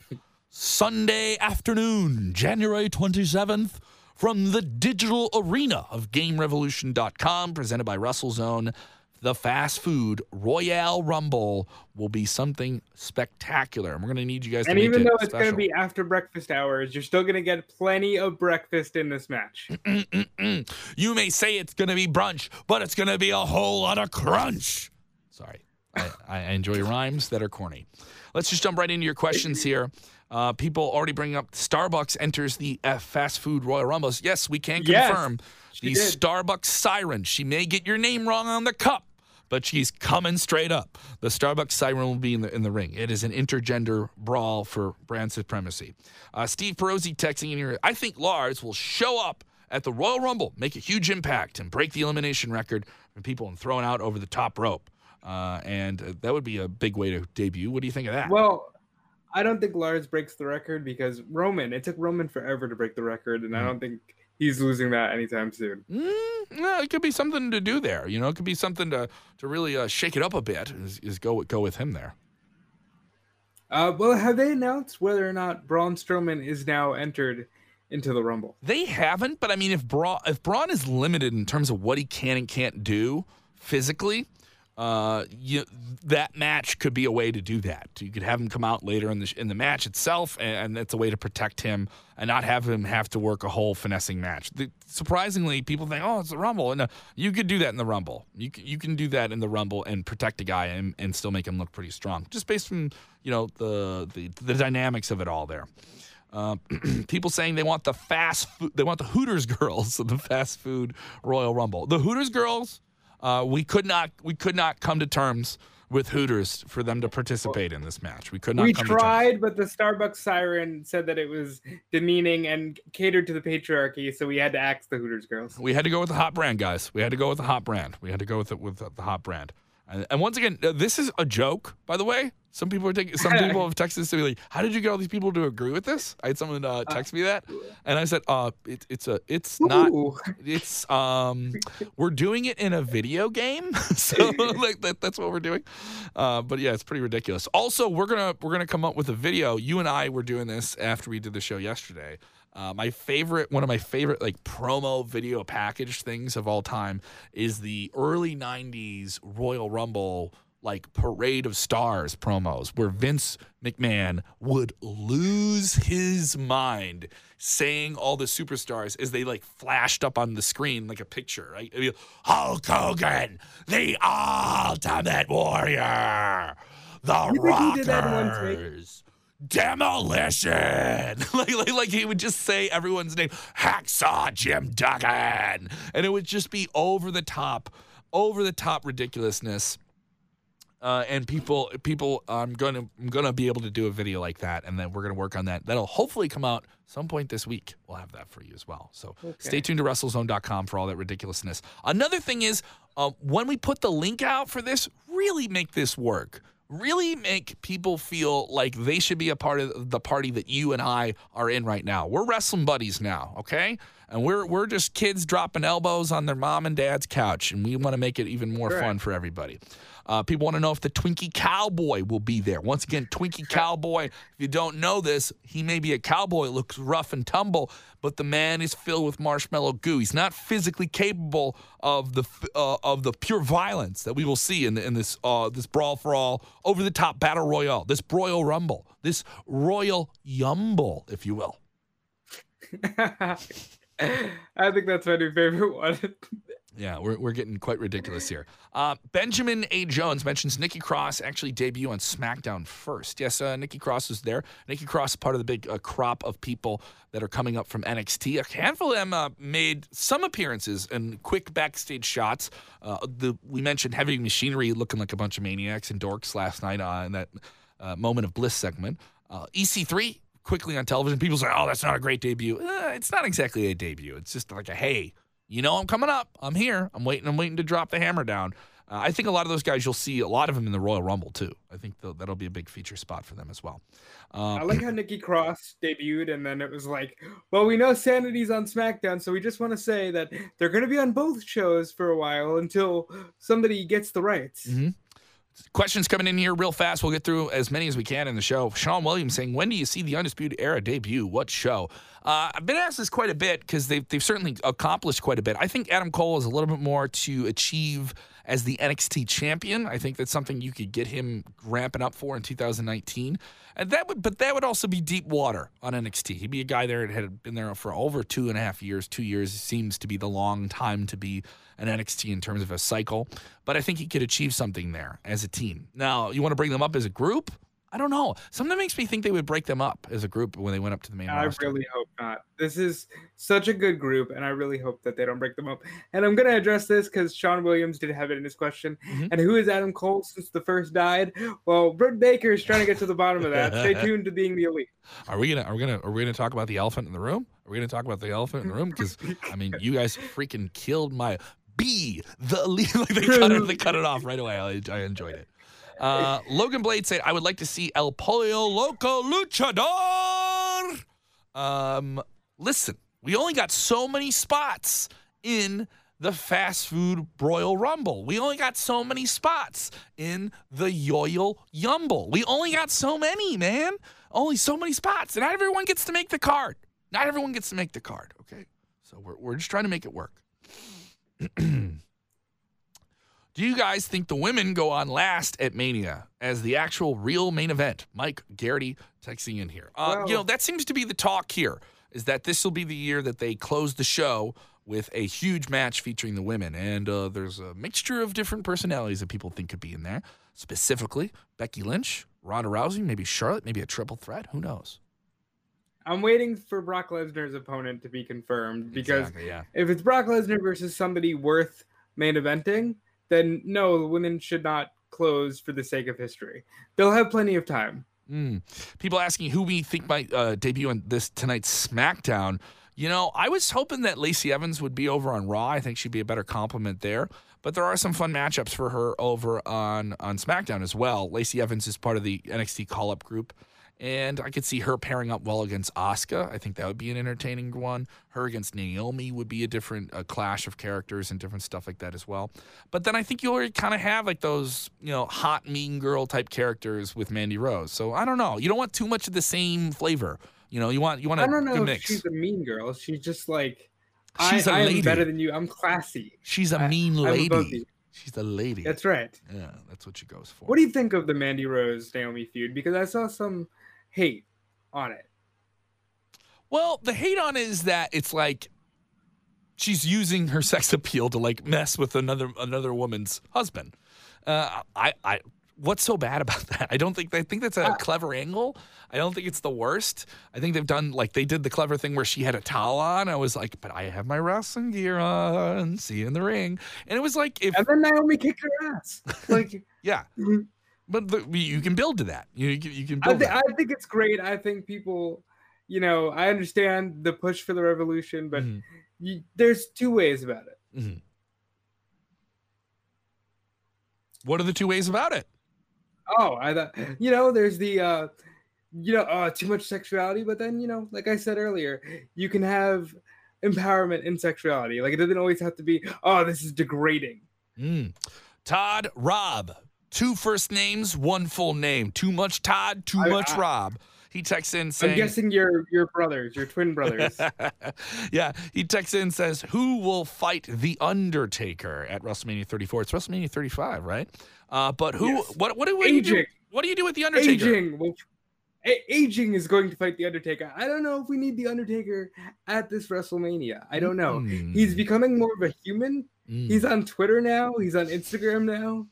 Sunday afternoon, January 27th, from the digital arena of GameRevolution.com, presented by WrestleZone. The fast food Royale Rumble will be something spectacular. And we're going to need you guys to And even it though it's going to be after breakfast hours, you're still going to get plenty of breakfast in this match. Mm-mm-mm. You may say it's going to be brunch, but it's going to be a whole lot of crunch. Sorry. I, I enjoy rhymes that are corny. Let's just jump right into your questions here. Uh, people already bring up Starbucks enters the uh, fast food Royal Rumbles. Yes, we can Yes, confirm the did. Starbucks siren. She may get your name wrong on the cup, but she's coming straight up. The Starbucks siren will be in the in the ring. It is an intergender brawl for brand supremacy. Uh, Steve Perosi texting in here. I think Lars will show up at the Royal Rumble, make a huge impact, and break the elimination record for people and throwing out over the top rope. Uh, and uh, that would be a big way to debut. What do you think of that? Well, I don't think Lars breaks the record because Roman. It took Roman forever to break the record, and I don't think he's losing that anytime soon. Mm, no, it could be something to do there. You know, it could be something to to really uh, shake it up a bit. Is, is go go with him there. Uh, well, have they announced whether or not Braun Strowman is now entered into the Rumble? They haven't, but I mean, if Braun if Braun is limited in terms of what he can and can't do physically, uh, you, that match could be a way to do that. You could have him come out later in the in the match itself, and, and that's a way to protect him and not have him have to work a whole finessing match. The, surprisingly, people think, "Oh, it's the Rumble," and uh, you could do that in the Rumble. You can, you can do that in the Rumble and protect a guy and, and still make him look pretty strong, just based from you know the the, the dynamics of it all there. Uh, people saying they want the fast food, they want the Hooters girls, the fast food Royal Rumble. The Hooters girls uh, we could not we could not come to terms with Hooters for them to participate in this match. We could not. We tried, but the Starbucks siren said that it was demeaning and catered to the patriarchy, so we had to axe the Hooters girls. We had to go with the hot brand, guys. We had to go with the hot brand. We had to go with it with the hot brand. And, and once again, uh, this is a joke, by the way. Some people are taking. Some people have texted us to be like, "How did you get all these people to agree with this?" I had someone uh, text me that, and I said, "Uh, it, it's a, it's not, it's um, we're doing it in a video game, so like that, that's what we're doing." Uh, but yeah, it's pretty ridiculous. Also, we're gonna we're gonna come up with a video. You and I were doing this after we did the show yesterday. Uh, my favorite, one of my favorite like promo video package things of all time is the early '90s Royal Rumble like parade of stars promos where Vince McMahon would lose his mind saying all the superstars as they like flashed up on the screen like a picture, right? Be, Hulk Hogan, the Ultimate Warrior, the Rockers. Demolition, like, like like he would just say everyone's name, Hacksaw Jim Duggan, and it would just be over the top, over the top ridiculousness uh, and people people I'm gonna I'm gonna be able to do a video like that, and then we're gonna work on that. That'll hopefully come out some point this week. We'll have that for you as well. So okay. stay tuned to WrestleZone.com for all that ridiculousness. Another thing is uh, when we put the link out for this, really make this work. Really make people feel like they should be a part of the party that you and I are in right now. We're wrestling buddies now, okay? And we're we're just kids dropping elbows on their mom and dad's couch, and we want to make it even more fun for everybody. Uh, people want to know if the Twinkie Cowboy will be there. Once again, Twinkie Cowboy, if you don't know this, he may be a cowboy, looks rough and tumble, but the man is filled with marshmallow goo. He's not physically capable of the uh, of the pure violence that we will see in, the, in this uh, this brawl for all, over the top battle royale, this Royal Rumble, this Royal Yumble, if you will. I think that's my new favorite one. Yeah, we're, we're getting quite ridiculous here. Uh, Benjamin A. Jones mentions Nikki Cross actually debut on SmackDown first. Yes, uh, Nikki Cross is there. Nikki Cross is part of the big uh, crop of people that are coming up from NXT. A handful of them uh, made some appearances and quick backstage shots. Uh, the, we mentioned Heavy Machinery looking like a bunch of maniacs and dorks last night uh, in that moment of bliss segment. EC3 quickly on television. People say, oh, that's not a great debut. it's not exactly a debut. It's just like a, hey, you know I'm coming up. I'm here. I'm waiting. I'm waiting to drop the hammer down. Uh, I think a lot of those guys you'll see a lot of them in the Royal Rumble too. I think that'll be a big feature spot for them as well. Um, I like how Nikki Cross debuted, and then it was like, well, we know Sanity's on SmackDown, so we just want to say that they're going to be on both shows for a while until somebody gets the rights. Mm-hmm. Questions coming in here real fast. We'll get through as many as we can in the show. Sean Williams saying, When do you see the Undisputed Era debut? What show? Uh, I've been asked this quite a bit because they've, they've certainly accomplished quite a bit. I think Adam Cole is a little bit more to achieve as the NXT champion. I think that's something you could get him ramping up for in 2019. And that would, but that would also be deep water on NXT. He'd be a guy there that had been there for over two and a half years. Two years seems to be the long time to be an NXT in terms of a cycle. But I think he could achieve something there as a team. Now, you want to bring them up as a group? I don't know. Something makes me think they would break them up as a group when they went up to the main I roster. really hope not. This is such a good group, and I really hope that they don't break them up. And I'm gonna address this because Sean Williams did have it in his question. Mhm. And who is Adam Cole since the first died? Well, Britt Baker is trying to get to the bottom of that. Stay tuned to being the elite. Are we gonna are we gonna are we gonna talk about the elephant in the room? Are we gonna talk about the elephant in the room? Because I mean, you guys freaking killed my B the elite. like they cut it they cut it off right away. I, I enjoyed it. Uh, Logan Blade said, "I would like to see El Pollo Loco Luchador." Um, listen, we only got so many spots in the fast food broil rumble. We only got so many spots in the yoyal yumble. We only got so many, man. Only so many spots, and not everyone gets to make the card. Not everyone gets to make the card. Okay, so we're we're just trying to make it work. Do you guys think the women go on last at Mania as the actual real main event? Mike Garrity texting in here. Uh, you know, that seems to be the talk here is that this will be the year that they close the show with a huge match featuring the women. And uh, there's a mixture of different personalities that people think could be in there. Specifically, Becky Lynch, Ronda Rousey, maybe Charlotte, maybe a triple threat. Who knows? I'm waiting for Brock Lesnar's opponent to be confirmed because Exactly, yeah. if it's Brock Lesnar versus somebody worth main eventing, then no, women should not close for the sake of history. They'll have plenty of time. Mm. People asking who we think might uh, debut on this tonight's SmackDown. You know, I was hoping that Lacey Evans would be over on Raw. I think she'd be a better compliment there. But there are some fun matchups for her over on on SmackDown as well. Lacey Evans is part of the NXT call up group. And I could see her pairing up well against Asuka. I think that would be an entertaining one. Her against Naomi would be a different a clash of characters and different stuff like that as well. But then I think you already kind of have like those, you know, hot mean girl type characters with Mandy Rose. So I don't know. You don't want too much of the same flavor. You know, you want you want I a don't know mix. she's a mean girl. She's just like She's I, a I lady. I am better than you. I'm classy. She's a I- mean I'm lady. She's a lady. That's right. yeah, that's what she goes for. What do you think of the Mandy Rose Naomi feud? Because I saw some hate on it. Well, the hate on it is that it's like she's using her sex appeal to like mess with another another woman's husband. Uh, I, I, what's so bad about that? I don't think I think that's a Uh, clever angle. I don't think it's the worst. I think they've done like they did the clever thing where she had a towel on. I was like, but I have my wrestling gear on. See you in the ring, and it was like if And then Naomi kicked her ass. Like yeah. But the, you can build to that. You, you can, you can I, build. th-. I think it's great. I think people, you know, I understand the push for the revolution, but Mhm. you, there's two ways about it. What are the two ways about it? Oh, I thought you know, there's the uh you know, uh too much sexuality, but then you know, like I said earlier, you can have empowerment in sexuality. Like it doesn't always have to be, oh, this is degrading. Mm. Todd Rob. Two first names, one full name. Too much Todd, too I- much I- Rob. He texts in saying, I'm guessing your your brothers, your twin brothers. yeah, he texts in says, Who will fight The Undertaker at WrestleMania 34? It's WrestleMania 35, right? Uh, but who, Yes. what, what, do- what do you do? What do you do with The Undertaker? Aging. Well, A- aging is going to fight the Undertaker. I don't know if we need the Undertaker at this WrestleMania. I don't know. He's Mm, becoming more of a human. mm. He's on Twitter now. He's on Instagram now.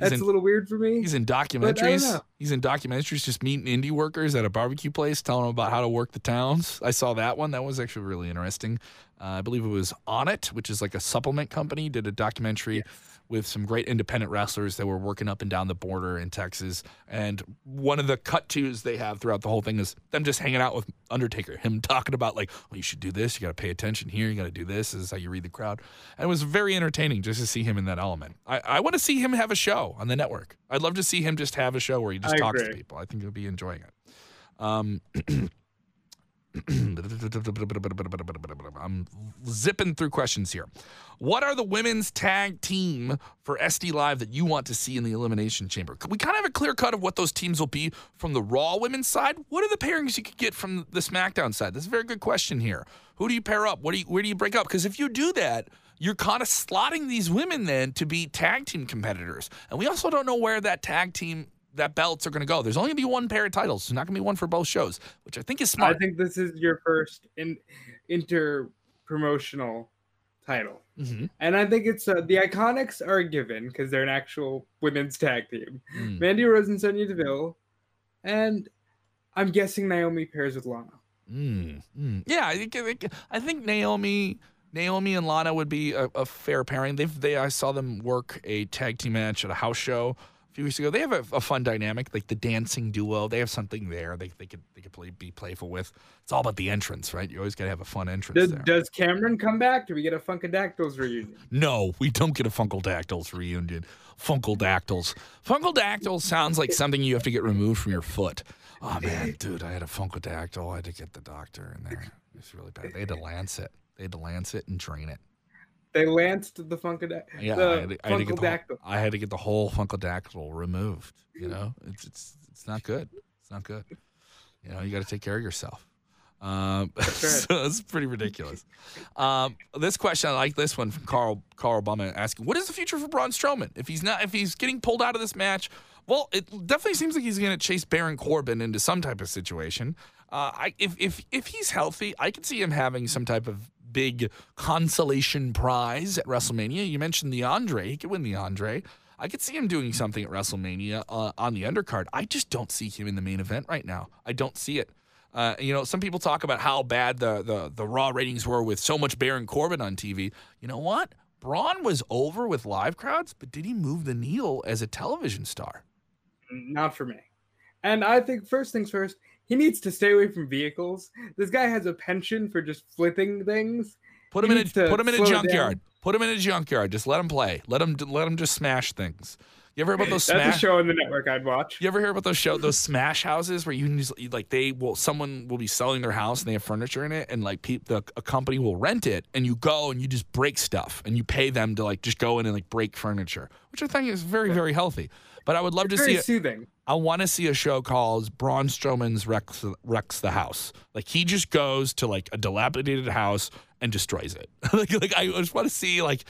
That's in- a little weird for me. He's in documentaries. He's in documentaries just meeting indie workers at a barbecue place, telling them about how to work the towns. I saw that one. That was actually really interesting. Uh, I believe it was Onnit, which is like a supplement company, did a documentary with some great independent wrestlers that were working up and down the border in Texas. And one of the cut twos they have throughout the whole thing is them just hanging out with Undertaker, him talking about like, well, you should do this, you got to pay attention here, you got to do this. This is how you read the crowd. And it was very entertaining just to see him in that element. I, I want to see him have a show on the network. I'd love to see him just have a show where he just I talks to people. I think he'll be enjoying it. Um, I'm zipping through questions here. What are the women's tag team for SD Live that you want to see in the Elimination Chamber? We kind of have a clear cut of what those teams will be from the Raw women's side. What are the pairings you could get from the SmackDown side? That's a very good question here. Who do you pair up? What do you, where do you break up? Because if you do that, you're kind of slotting these women then to be tag team competitors. And we also don't know where that tag team that belts are going to go. There's only going to be one pair of titles. There's not going to be one for both shows, which I think is smart. I think this is your first in inter promotional title. Mhm. And I think it's uh, the Iconics are a given because they're an actual women's tag team. Mm. Mandy Rose and Sonya Deville and I'm guessing Naomi pairs with Lana. Mm, mm. Yeah, I think, I think Naomi. Naomi and Lana would be a, a fair pairing. They've they I saw them work a tag team match at a house show a few weeks ago. They have a, a fun dynamic, like the dancing duo. They have something there. They they could they could play, be playful with. It's all about the entrance, right? You always got to have a fun entrance. Does, there. does Cameron come back? Do we get a Funkadactyls reunion? No, we don't get a Funkadactyls reunion. Funkadactyls. Funkadactyls sounds like something you have to get removed from your foot. Oh man, dude, I had a Funkadactyl. I had to get the doctor in there. It's really bad. They had to lance it. They had to lance it and drain it. They lanced the Funkadactyl. Yeah, the I had, to, I, had to get the, whole- I had to get the whole Funkadactyl removed. You know, it's it's it's not good. It's not good. You know, you got to take care of yourself. Um, right. so it's pretty ridiculous. Um, this question, I like this one from Carl Carl Obama asking, "What is the future for Braun Strowman if he's not if he's getting pulled out of this match?" Well, it definitely seems like he's going to chase Baron Corbin into some type of situation. Uh, I, if if if he's healthy, I could see him having some type of big consolation prize at WrestleMania. You mentioned the Andre; he could win the Andre. I could see him doing something at WrestleMania uh, on the undercard. I just don't see him in the main event right now. I don't see it. Uh, you know, some people talk about how bad the, the the Raw ratings were with so much Baron Corbin on TV. You know what? Braun was over with live crowds, but did he move the needle as a television star? Not for me. And I think first things first, he needs to stay away from vehicles. This guy has a penchant for just flipping things. Put him He in a put him in a slow it down. junkyard. Put him in a junkyard. Just let him play. Let him let him just smash things. You ever hear about those That's smash? a show on the network I'd watch. You ever hear about those show those smash houses where you can just like they will someone will be selling their house and they have furniture in it and like peop the a company will rent it and you go and you just break stuff and you pay them to like just go in and like break furniture, which I think is very very healthy. But I would love to Very see it. soothing. I want to see a show called Braun Strowman's wrecks, wrecks the house. Like he just goes to like a dilapidated house and destroys it. like, like I just want to see like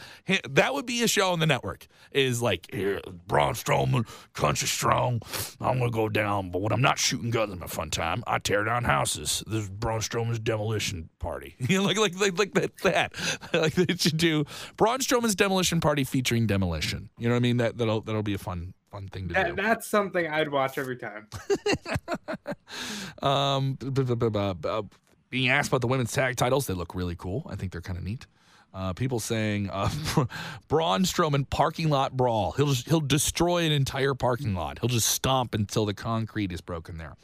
that would be a show on the network. Is like here Braun Strowman, country strong. I'm gonna go down, but when I'm not shooting guns in my fun time, I tear down houses. This is Braun Strowman's demolition party. you know, like like like like that. that. like they should do Braun Strowman's demolition party featuring demolition. You know what I mean? That that'll that'll be a fun fun thing to do. That's something I'd watch every time. Um, b- being asked about the women's tag titles, they look really cool. I think they're kind of neat. Uh, people saying uh, Braun Strowman parking lot brawl. He'll just, he'll destroy an entire parking lot. He'll just stomp until the concrete is broken there.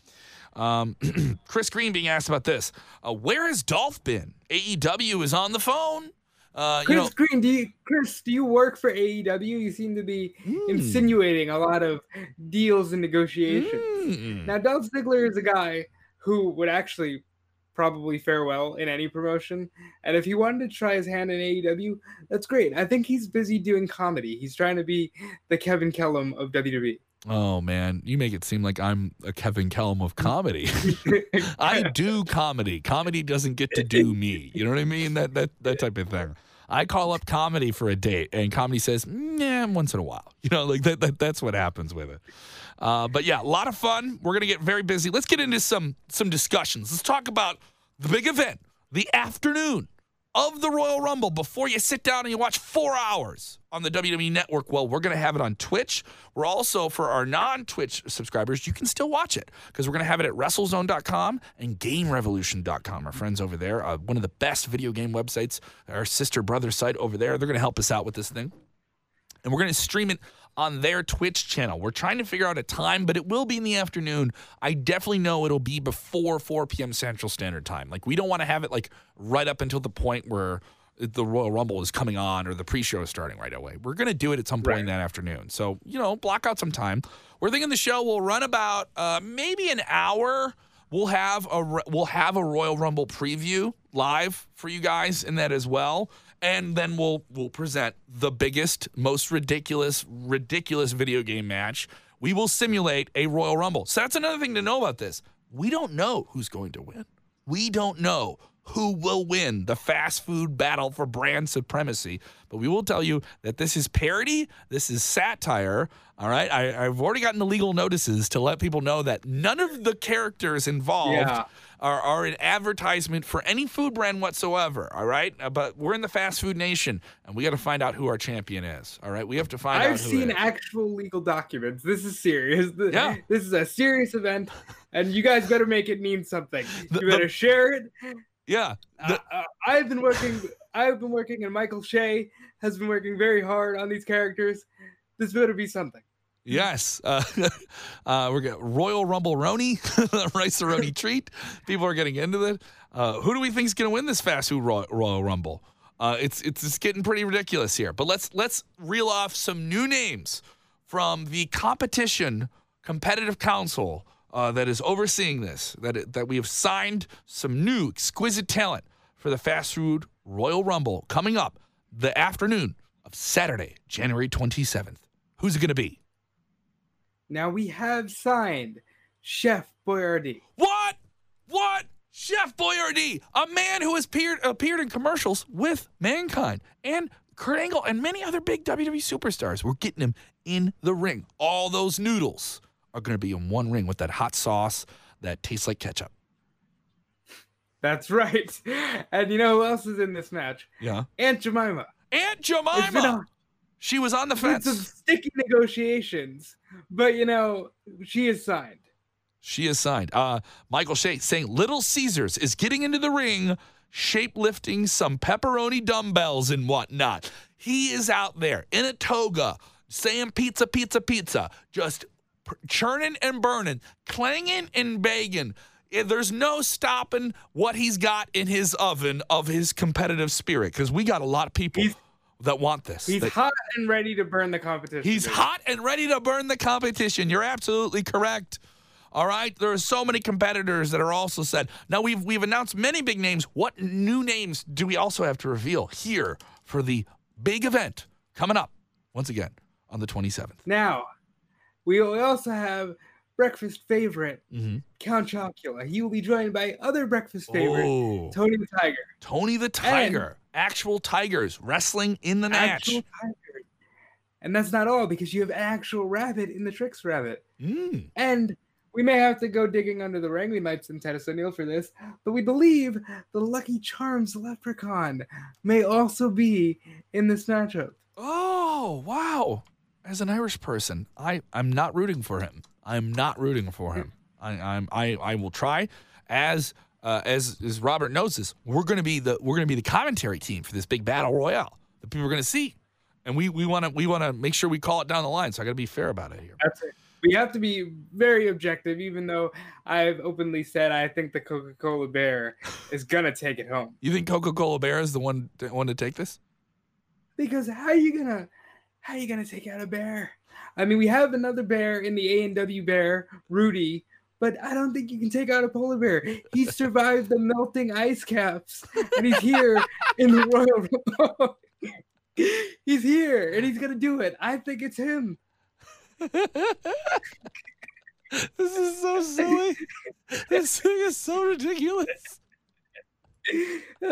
Um, Chris Green being asked about this. Uh, where has Dolph been? AEW is on the phone. Uh, you Chris know, Green, do you, Chris, do you work for AEW? You seem to be Mm. insinuating a lot of deals and negotiations. mm, Now, Dolph Ziggler is a guy who would actually probably fare well in any promotion. And if he wanted to try his hand in AEW, that's great. I think he's busy doing comedy. He's trying to be the Kevin Kellam of. WWE. oh man, you make it seem like I'm a Kevin Kellam of comedy. I do comedy. Comedy doesn't get to do me. You know what I mean? That that that type of thing. I call up comedy for a date, and comedy says, "Yeah, once in a while." You know, like that. that that's what happens with it. Uh, but yeah, a lot of fun. We're gonna get very busy. Let's get into some some discussions. Let's talk about the big event, the afternoon of the Royal Rumble. Before you sit down and you watch four hours on the WWE Network, well, we're gonna have it on Twitch. We're also for our non-Twitch subscribers, you can still watch it because we're gonna have it at WrestleZone.com and GameRevolution.com. Our friends over there, uh, one of the best video game websites, our sister brother site over there. They're gonna help us out with this thing and we're going to stream it on their Twitch channel. We're trying to figure out a time, but it will be in the afternoon. I definitely know it'll be before 4 p.m. Central Standard Time. Like, we don't want to have it like right up until the point where the Royal Rumble is coming on or the pre-show is starting right away. We're going to do it at some point in that afternoon. So, you know, block out some time. We're thinking the show will run about uh, maybe an hour. We'll have a we'll have a Royal Rumble preview live for you guys in that as well and then we'll we'll present the biggest, most ridiculous, ridiculous video game match. We will simulate a Royal Rumble. So that's another thing to know about this. We don't know who's going to win. We don't know who will win the fast food battle for brand supremacy. But we will tell you that this is parody, this is satire. All right. I, I've already gotten the legal notices to let people know that none of the characters involved Yeah. Are, are an advertisement for any food brand whatsoever. All right. Uh, But we're in the fast food nation and we got to find out who our champion is. All right. We have to find out. I've seen actual legal documents. This is serious. Th- Yeah. This is a serious event, and you guys better make it mean something. The- you better share it. Yeah. The- Uh, uh, I've been working. I've been working, and Michael Shea has been working very hard on these characters. This better be something. Yes. Uh, uh, we're getting Royal Rumble Roni, Rice Roni treat. People are getting into it. Uh, who do we think is going to win this fast food Royal, Royal Rumble? Uh, it's, it's it's getting pretty ridiculous here. But let's let's reel off some new names from the competition competitive council uh, that is overseeing this. That that we have signed some new exquisite talent for the fast food Royal Rumble coming up the afternoon of Saturday, January twenty seventh. Who's it going to be? Now we have signed Chef Boyardee. What? What? Chef Boyardee, a man who has appeared, appeared in commercials with Mankind and Kurt Angle and many other big WWE superstars. We're getting him in the ring. All those noodles are going to be in one ring with that hot sauce that tastes like ketchup. That's right. And you know who else is in this match? Yeah. Aunt Jemima. Aunt Jemima. She was on the fence. sticky negotiations, but you know she is signed. She is signed. Uh, Michael Shea saying Little Caesars is getting into the ring, shapelifting some pepperoni dumbbells and whatnot. He is out there in a toga saying pizza, pizza, pizza, just churning and burning, clanging and banging. Eh, There's no stopping what he's got in his oven of his competitive spirit because we got a lot of people He's- that want this. He's that- hot and ready to burn the competition. He's baby. hot and ready to burn the competition. You're absolutely correct. All right, there are so many competitors that are also said. Now we've we've announced many big names. What new names do we also have to reveal here for the big event coming up once again on the 27th? Now, we also have breakfast favorite Mhm. Count Chocula. He will be joined by other breakfast favorite Oh, Tony the Tiger. Tony the Tiger, actual tigers wrestling in the match. And that's not all because you have actual rabbit in the Tricks Rabbit. Mm. And we may have to go digging under the ring. We might send Titus O'Neil for this, but we believe the Lucky Charms leprechaun may also be in this matchup. Oh, wow. As an Irish person, I, I'm not rooting for him. I'm not rooting for him. I, I'm I, I will try. As uh, as as Robert knows this, we're gonna be the we're gonna be the commentary team for this big battle royale that people are gonna see. And we we wanna we wanna make sure we call it down the line. So I gotta be fair about it here. That's it. We have to be very objective, even though I've openly said I think the Coca Cola Bear is gonna take it home. You think Coca Cola Bear is the one to, one to take this? Because how are you gonna how are you gonna take out a bear? I mean, we have another bear in the A and W bear, Rooty, but I don't think you can take out a polar bear. He survived the melting ice caps, and he's here in the Royal Rumble. he's here, and he's gonna do it. I think it's him. This is so silly. this thing is so ridiculous.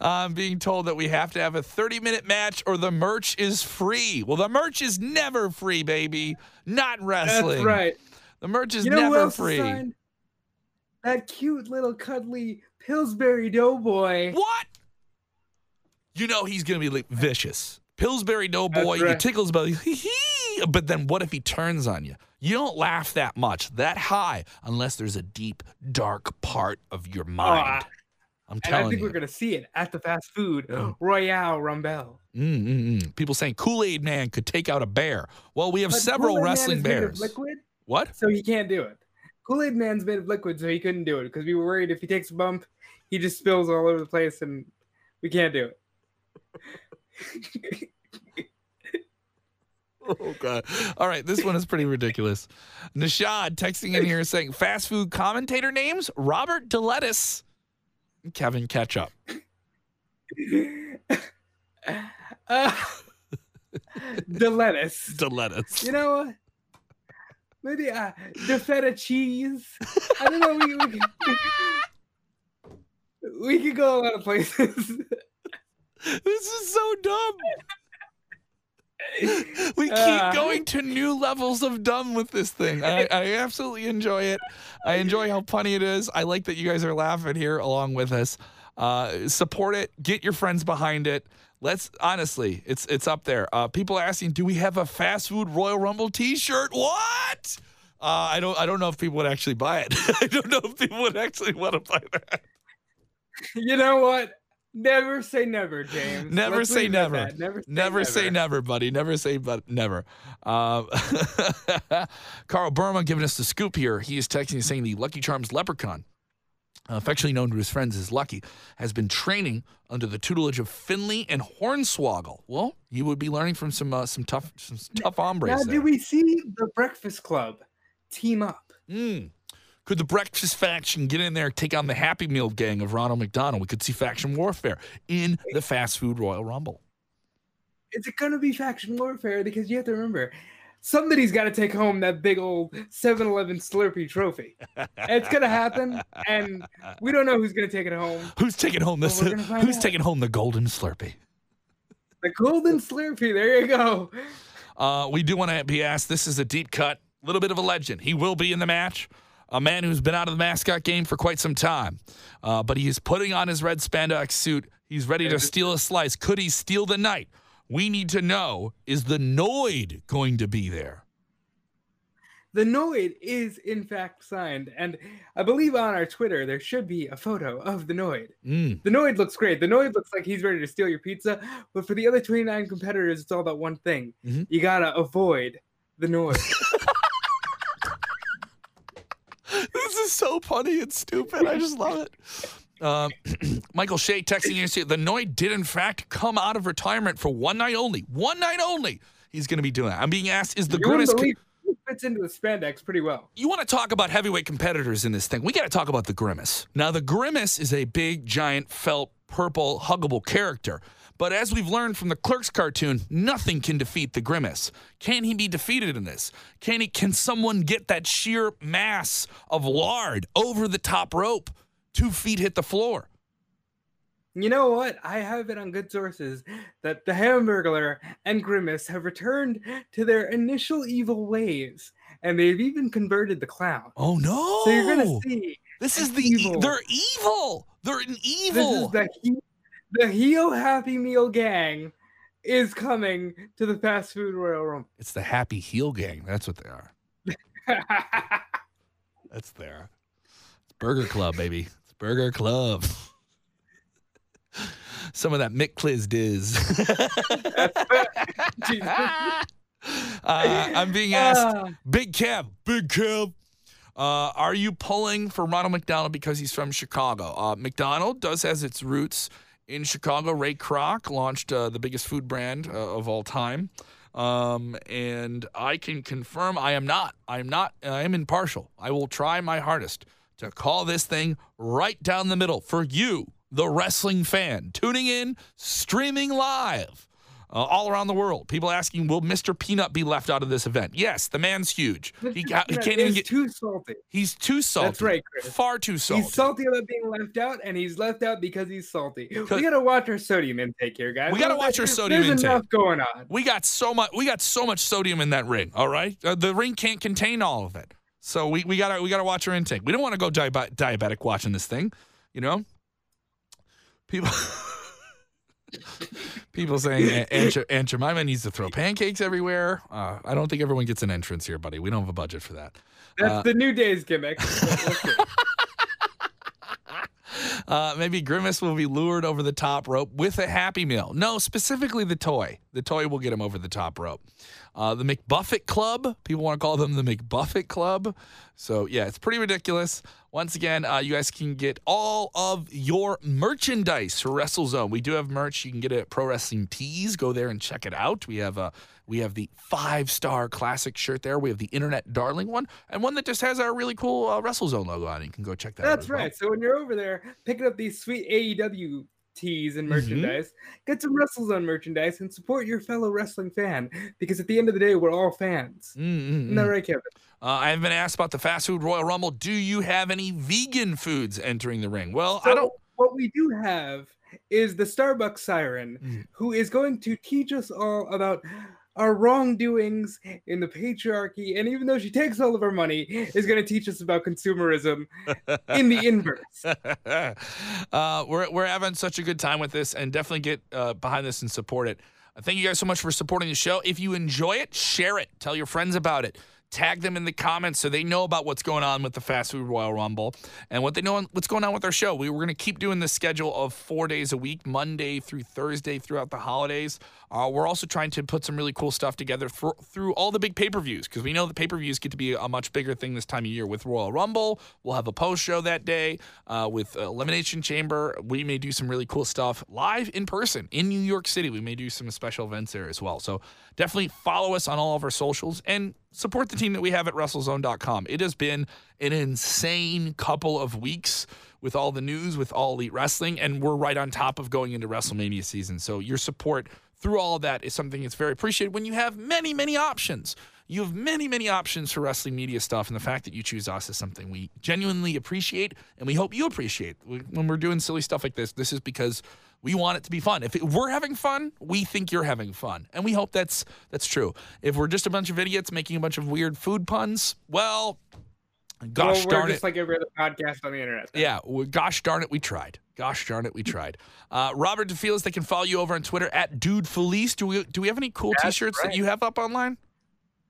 I'm being told that we have to have a 30 minute match or the merch is free. Well, the merch is never free, baby. Not wrestling. That's right. The merch is You know never free. That cute little cuddly Pillsbury Doughboy. What? You know he's going to be like vicious. Pillsbury Doughboy, That's you right. tickles belly. But then what if he turns on you? You don't laugh that much, that high, unless there's a deep, dark part of your mind. I- I'm And I think you. we're gonna see it at the fast food Royale Rumble. Mm, mm, mm. People saying Kool Aid Man could take out a bear. Well, we have But several Kool-Aid wrestling is made of bears. liquid, What? so he can't do it. Kool Aid Man's made of liquid, so he couldn't do it because we were worried if he takes a bump, he just spills all over the place, and we can't do it. Oh god! All right, this one is pretty ridiculous. Nishad texting in here saying fast food commentator names: Robert Delettis, Kevin Ketchup. uh. Delettis. You know what? Maybe uh, the feta cheese. I don't know. We, we, we could go a lot of places. This is so dumb. We keep Uh. going to new levels of dumb with this thing. I, I absolutely enjoy it. I enjoy how funny it is. I like that you guys are laughing here along with us. Uh, support it. Get your friends behind it. Let's honestly, it's it's up there. Uh, people asking, do we have a fast food Royal Rumble T-shirt? What? Uh, I don't. I don't know if people would actually buy it. I don't know if people would actually want to buy that. you know what? Never say never, James. Never Let's say leave it at never. Never say Never say never, buddy. Never say but never. Um, Carl Burma giving us the scoop here. He is texting saying the Lucky Charms leprechaun, affectionately known to his friends as Lucky, has been training under the tutelage of Finley and Hornswoggle. Well, you would be learning from some uh, some tough some tough Now, hombres. do there. we see the Breakfast Club team up? Mm. Could the Breakfast Faction get in there, take on the Happy Meal gang of Ronald McDonald? We could see faction warfare in the fast food Royal Rumble. Is it going to be faction warfare? Because you have to remember, somebody's got to take home that big old 7 Eleven Slurpee trophy. it's going to happen, and we don't know who's going to take it home. Who's taking home this? gonna Who's out. taking home the golden Slurpee? The Golden Slurpee, there you go. Uh, we do want to be asked. This is a deep cut, a little bit of a legend. He will be in the match. A man who's been out of the mascot game for quite some time, uh, but he is putting on his red spandex suit. He's ready to steal a slice. Could he steal the night? We need to know: Is the Noid going to be there? The Noid is, in fact, signed, and I believe on our Twitter there should be a photo of the Noid. Mm. The Noid looks great. The Noid looks like he's ready to steal your pizza, but for the other 29 competitors, it's all about one thing. Mhm. You gotta avoid the Noid. This is so funny and stupid. I just love it. Um, Michael Shea texting you the Noid did in fact come out of retirement for one night only. One night only. He's going to be doing that. I'm being asked, is the you grimace? believe fits into the spandex pretty well. you want to talk about heavyweight competitors in this thing? We got to talk about the grimace. Now, the grimace is a big, giant, felt, purple, huggable character. But as we've learned from the Clerks cartoon, nothing can defeat the grimace. Can he be defeated in this? Can he? Can someone get that sheer mass of lard over the top rope? Two feet hit the floor. You know what? I have it on good sources that the Hamburglar and Grimace have returned to their initial evil ways, and they've even converted the clown. Oh no! So you're gonna see This is the e- evil. they're evil. They're an this is the he- the Heo Happy Meal gang is coming to the fast food Royal Rumble. it's the Happy Heel Gang. That's what they are. That's there. It's Burger Club, baby. Burger Club. Some of that Mick Cliz diz. Uh, I'm being asked, Ah, Big Kev, Big Kev, uh, are you pulling for Ronald McDonald because he's from Chicago? Uh, McDonald does has its roots in Chicago. Ray Kroc launched uh, the biggest food brand uh, of all time. Um, and I can confirm I am not. I am not. I am impartial. I will try my hardest to call this thing right down the middle for you, the wrestling fan, tuning in, streaming live uh, all around the world. People asking, will Mr. Peanut be left out of this event? Yes, the man's huge. He, got, he can't even get. too salty. He's too salty. That's right, Chris. Far too salty. He's salty about being left out, and he's left out because he's salty. We gotta watch our sodium intake here, guys. We gotta watch our there's sodium intake. enough going on. We got so much. We got so much sodium in that ring. All right, uh, the ring can't contain all of it. So we, we gotta we gotta watch our intake. We don't want to go diabe- diabetic watching this thing. You know, people. People saying "Aunt- Aunt, Aunt Jemima needs to throw pancakes everywhere. Uh, I don't think everyone gets an entrance here, buddy. We don't have a budget for that. That's Uh, the new day's gimmick. Uh, maybe Grimace will be lured over the top rope with a Happy Meal. No, specifically the toy. The toy will get him over the top rope. Uh, the McBuffett Club. People want to call them the McBuffett Club. So, yeah, it's pretty ridiculous. Once again, uh, you guys can get all of your merchandise for WrestleZone. We do have merch. You can get it at Pro Wrestling Tees. Go there and check it out. We have a we have the five star classic shirt there. We have the Internet Darling one, and one that just has our really cool uh, WrestleZone logo on it. You can go check that out. That's as well. right. So when you're over there picking up these sweet AEW tees and Mhm. merchandise, get some WrestleZone merchandise and support your fellow wrestling fan because at the end of the day, we're all fans. Mm, mm, Isn't that right, Kevin? Uh, I've been asked about the fast food Royal Rumble. Do you have any vegan foods entering the ring? Well, I don't. what we do have is the Starbucks siren, Mm. who is going to teach us all about our wrongdoings in the patriarchy. And even though she takes all of our money, is going to teach us about consumerism in the inverse. uh, we're, we're having such a good time with this and definitely get uh, behind this and support it. Thank you guys so much for supporting the show. If you enjoy it, share it. Tell your friends about it. Tag them in the comments so they know about what's going on with the Fast Food Royal Rumble and what they know what's going on with our show. We were going to keep doing this schedule of four days a week, Monday through Thursday throughout the holidays. Uh, we're also trying to put some really cool stuff together for, through all the big pay per views because we know the pay per views get to be a much bigger thing this time of year with Royal Rumble. We'll have a post show that day uh, with Elimination Chamber. We may do some really cool stuff live in person in New York City. We may do some special events there as well. So definitely follow us on all of our socials and support the team that we have at WrestleZone.com. It has been an insane couple of weeks with all the news, with all Elite Wrestling, and we're right on top of going into WrestleMania season. So your support through all of that is something that's very appreciated when you have many, many options. You have many, many options for wrestling media stuff, and the fact that you choose us is something we genuinely appreciate, and we hope you appreciate. When we're doing silly stuff like this, this is because we want it to be fun. If it, we're having fun, we think you're having fun, and we hope that's that's true. If we're just a bunch of idiots making a bunch of weird food puns, well, gosh well, we're darn just it. like every other podcast on the internet. Yeah, well, gosh darn it, we tried. Gosh darn it, we tried. Uh, Robert DeFelice, they can follow you over on Twitter at Dude Felice. Do we do we have any cool That's T-shirts right. that you have up online?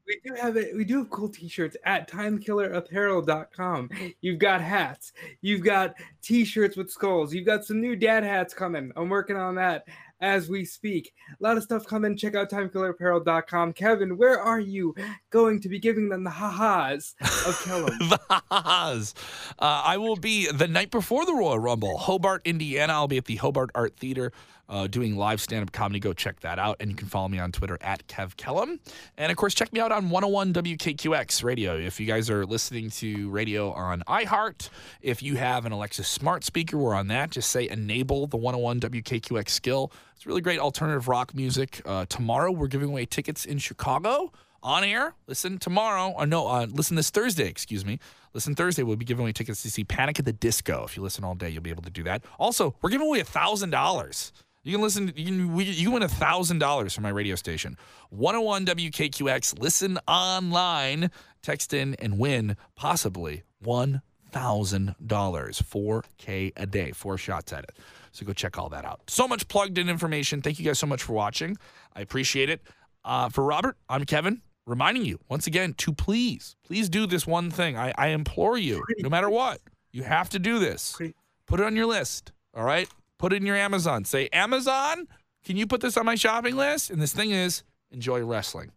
We do have it. We do have cool T-shirts at timekillerapparel.com. You've got hats. You've got T-shirts with skulls. You've got some new dad hats coming. I'm working on that as we speak. A lot of stuff coming. Check out timekillerapparel.com. Kevin, where are you going to be giving them the ha-has of Kellam? the ha-has. Uh, I will be the night before the Royal Rumble, Hobart, Indiana. I'll be at the Hobart Art Theater uh, doing live stand-up comedy. Go check that out, and you can follow me on Twitter at Kev Kellam, and of course check me out on 101 WKQX Radio. If you guys are listening to radio on iHeart, if you have an Alexa smart speaker, we're on that. Just say enable the 101 WKQX skill. It's really great alternative rock music. Uh, tomorrow we're giving away tickets in Chicago on air. Listen tomorrow. Or no, uh, listen this Thursday. Excuse me. Listen Thursday. We'll be giving away tickets to see Panic at the Disco. If you listen all day, you'll be able to do that. Also, we're giving away a thousand dollars. You can listen. You can we, you can win a thousand dollars from my radio station, 101 WKQX. Listen online, text in, and win possibly one thousand dollars, 4K a day, four shots at it. So go check all that out. So much plugged in information. Thank you guys so much for watching. I appreciate it. Uh, for Robert, I'm Kevin, reminding you once again to please, please do this one thing. I, I implore you, no matter what, you have to do this. Put it on your list. All right. Put it in your Amazon. Say, Amazon, can you put this on my shopping list? And this thing is enjoy wrestling.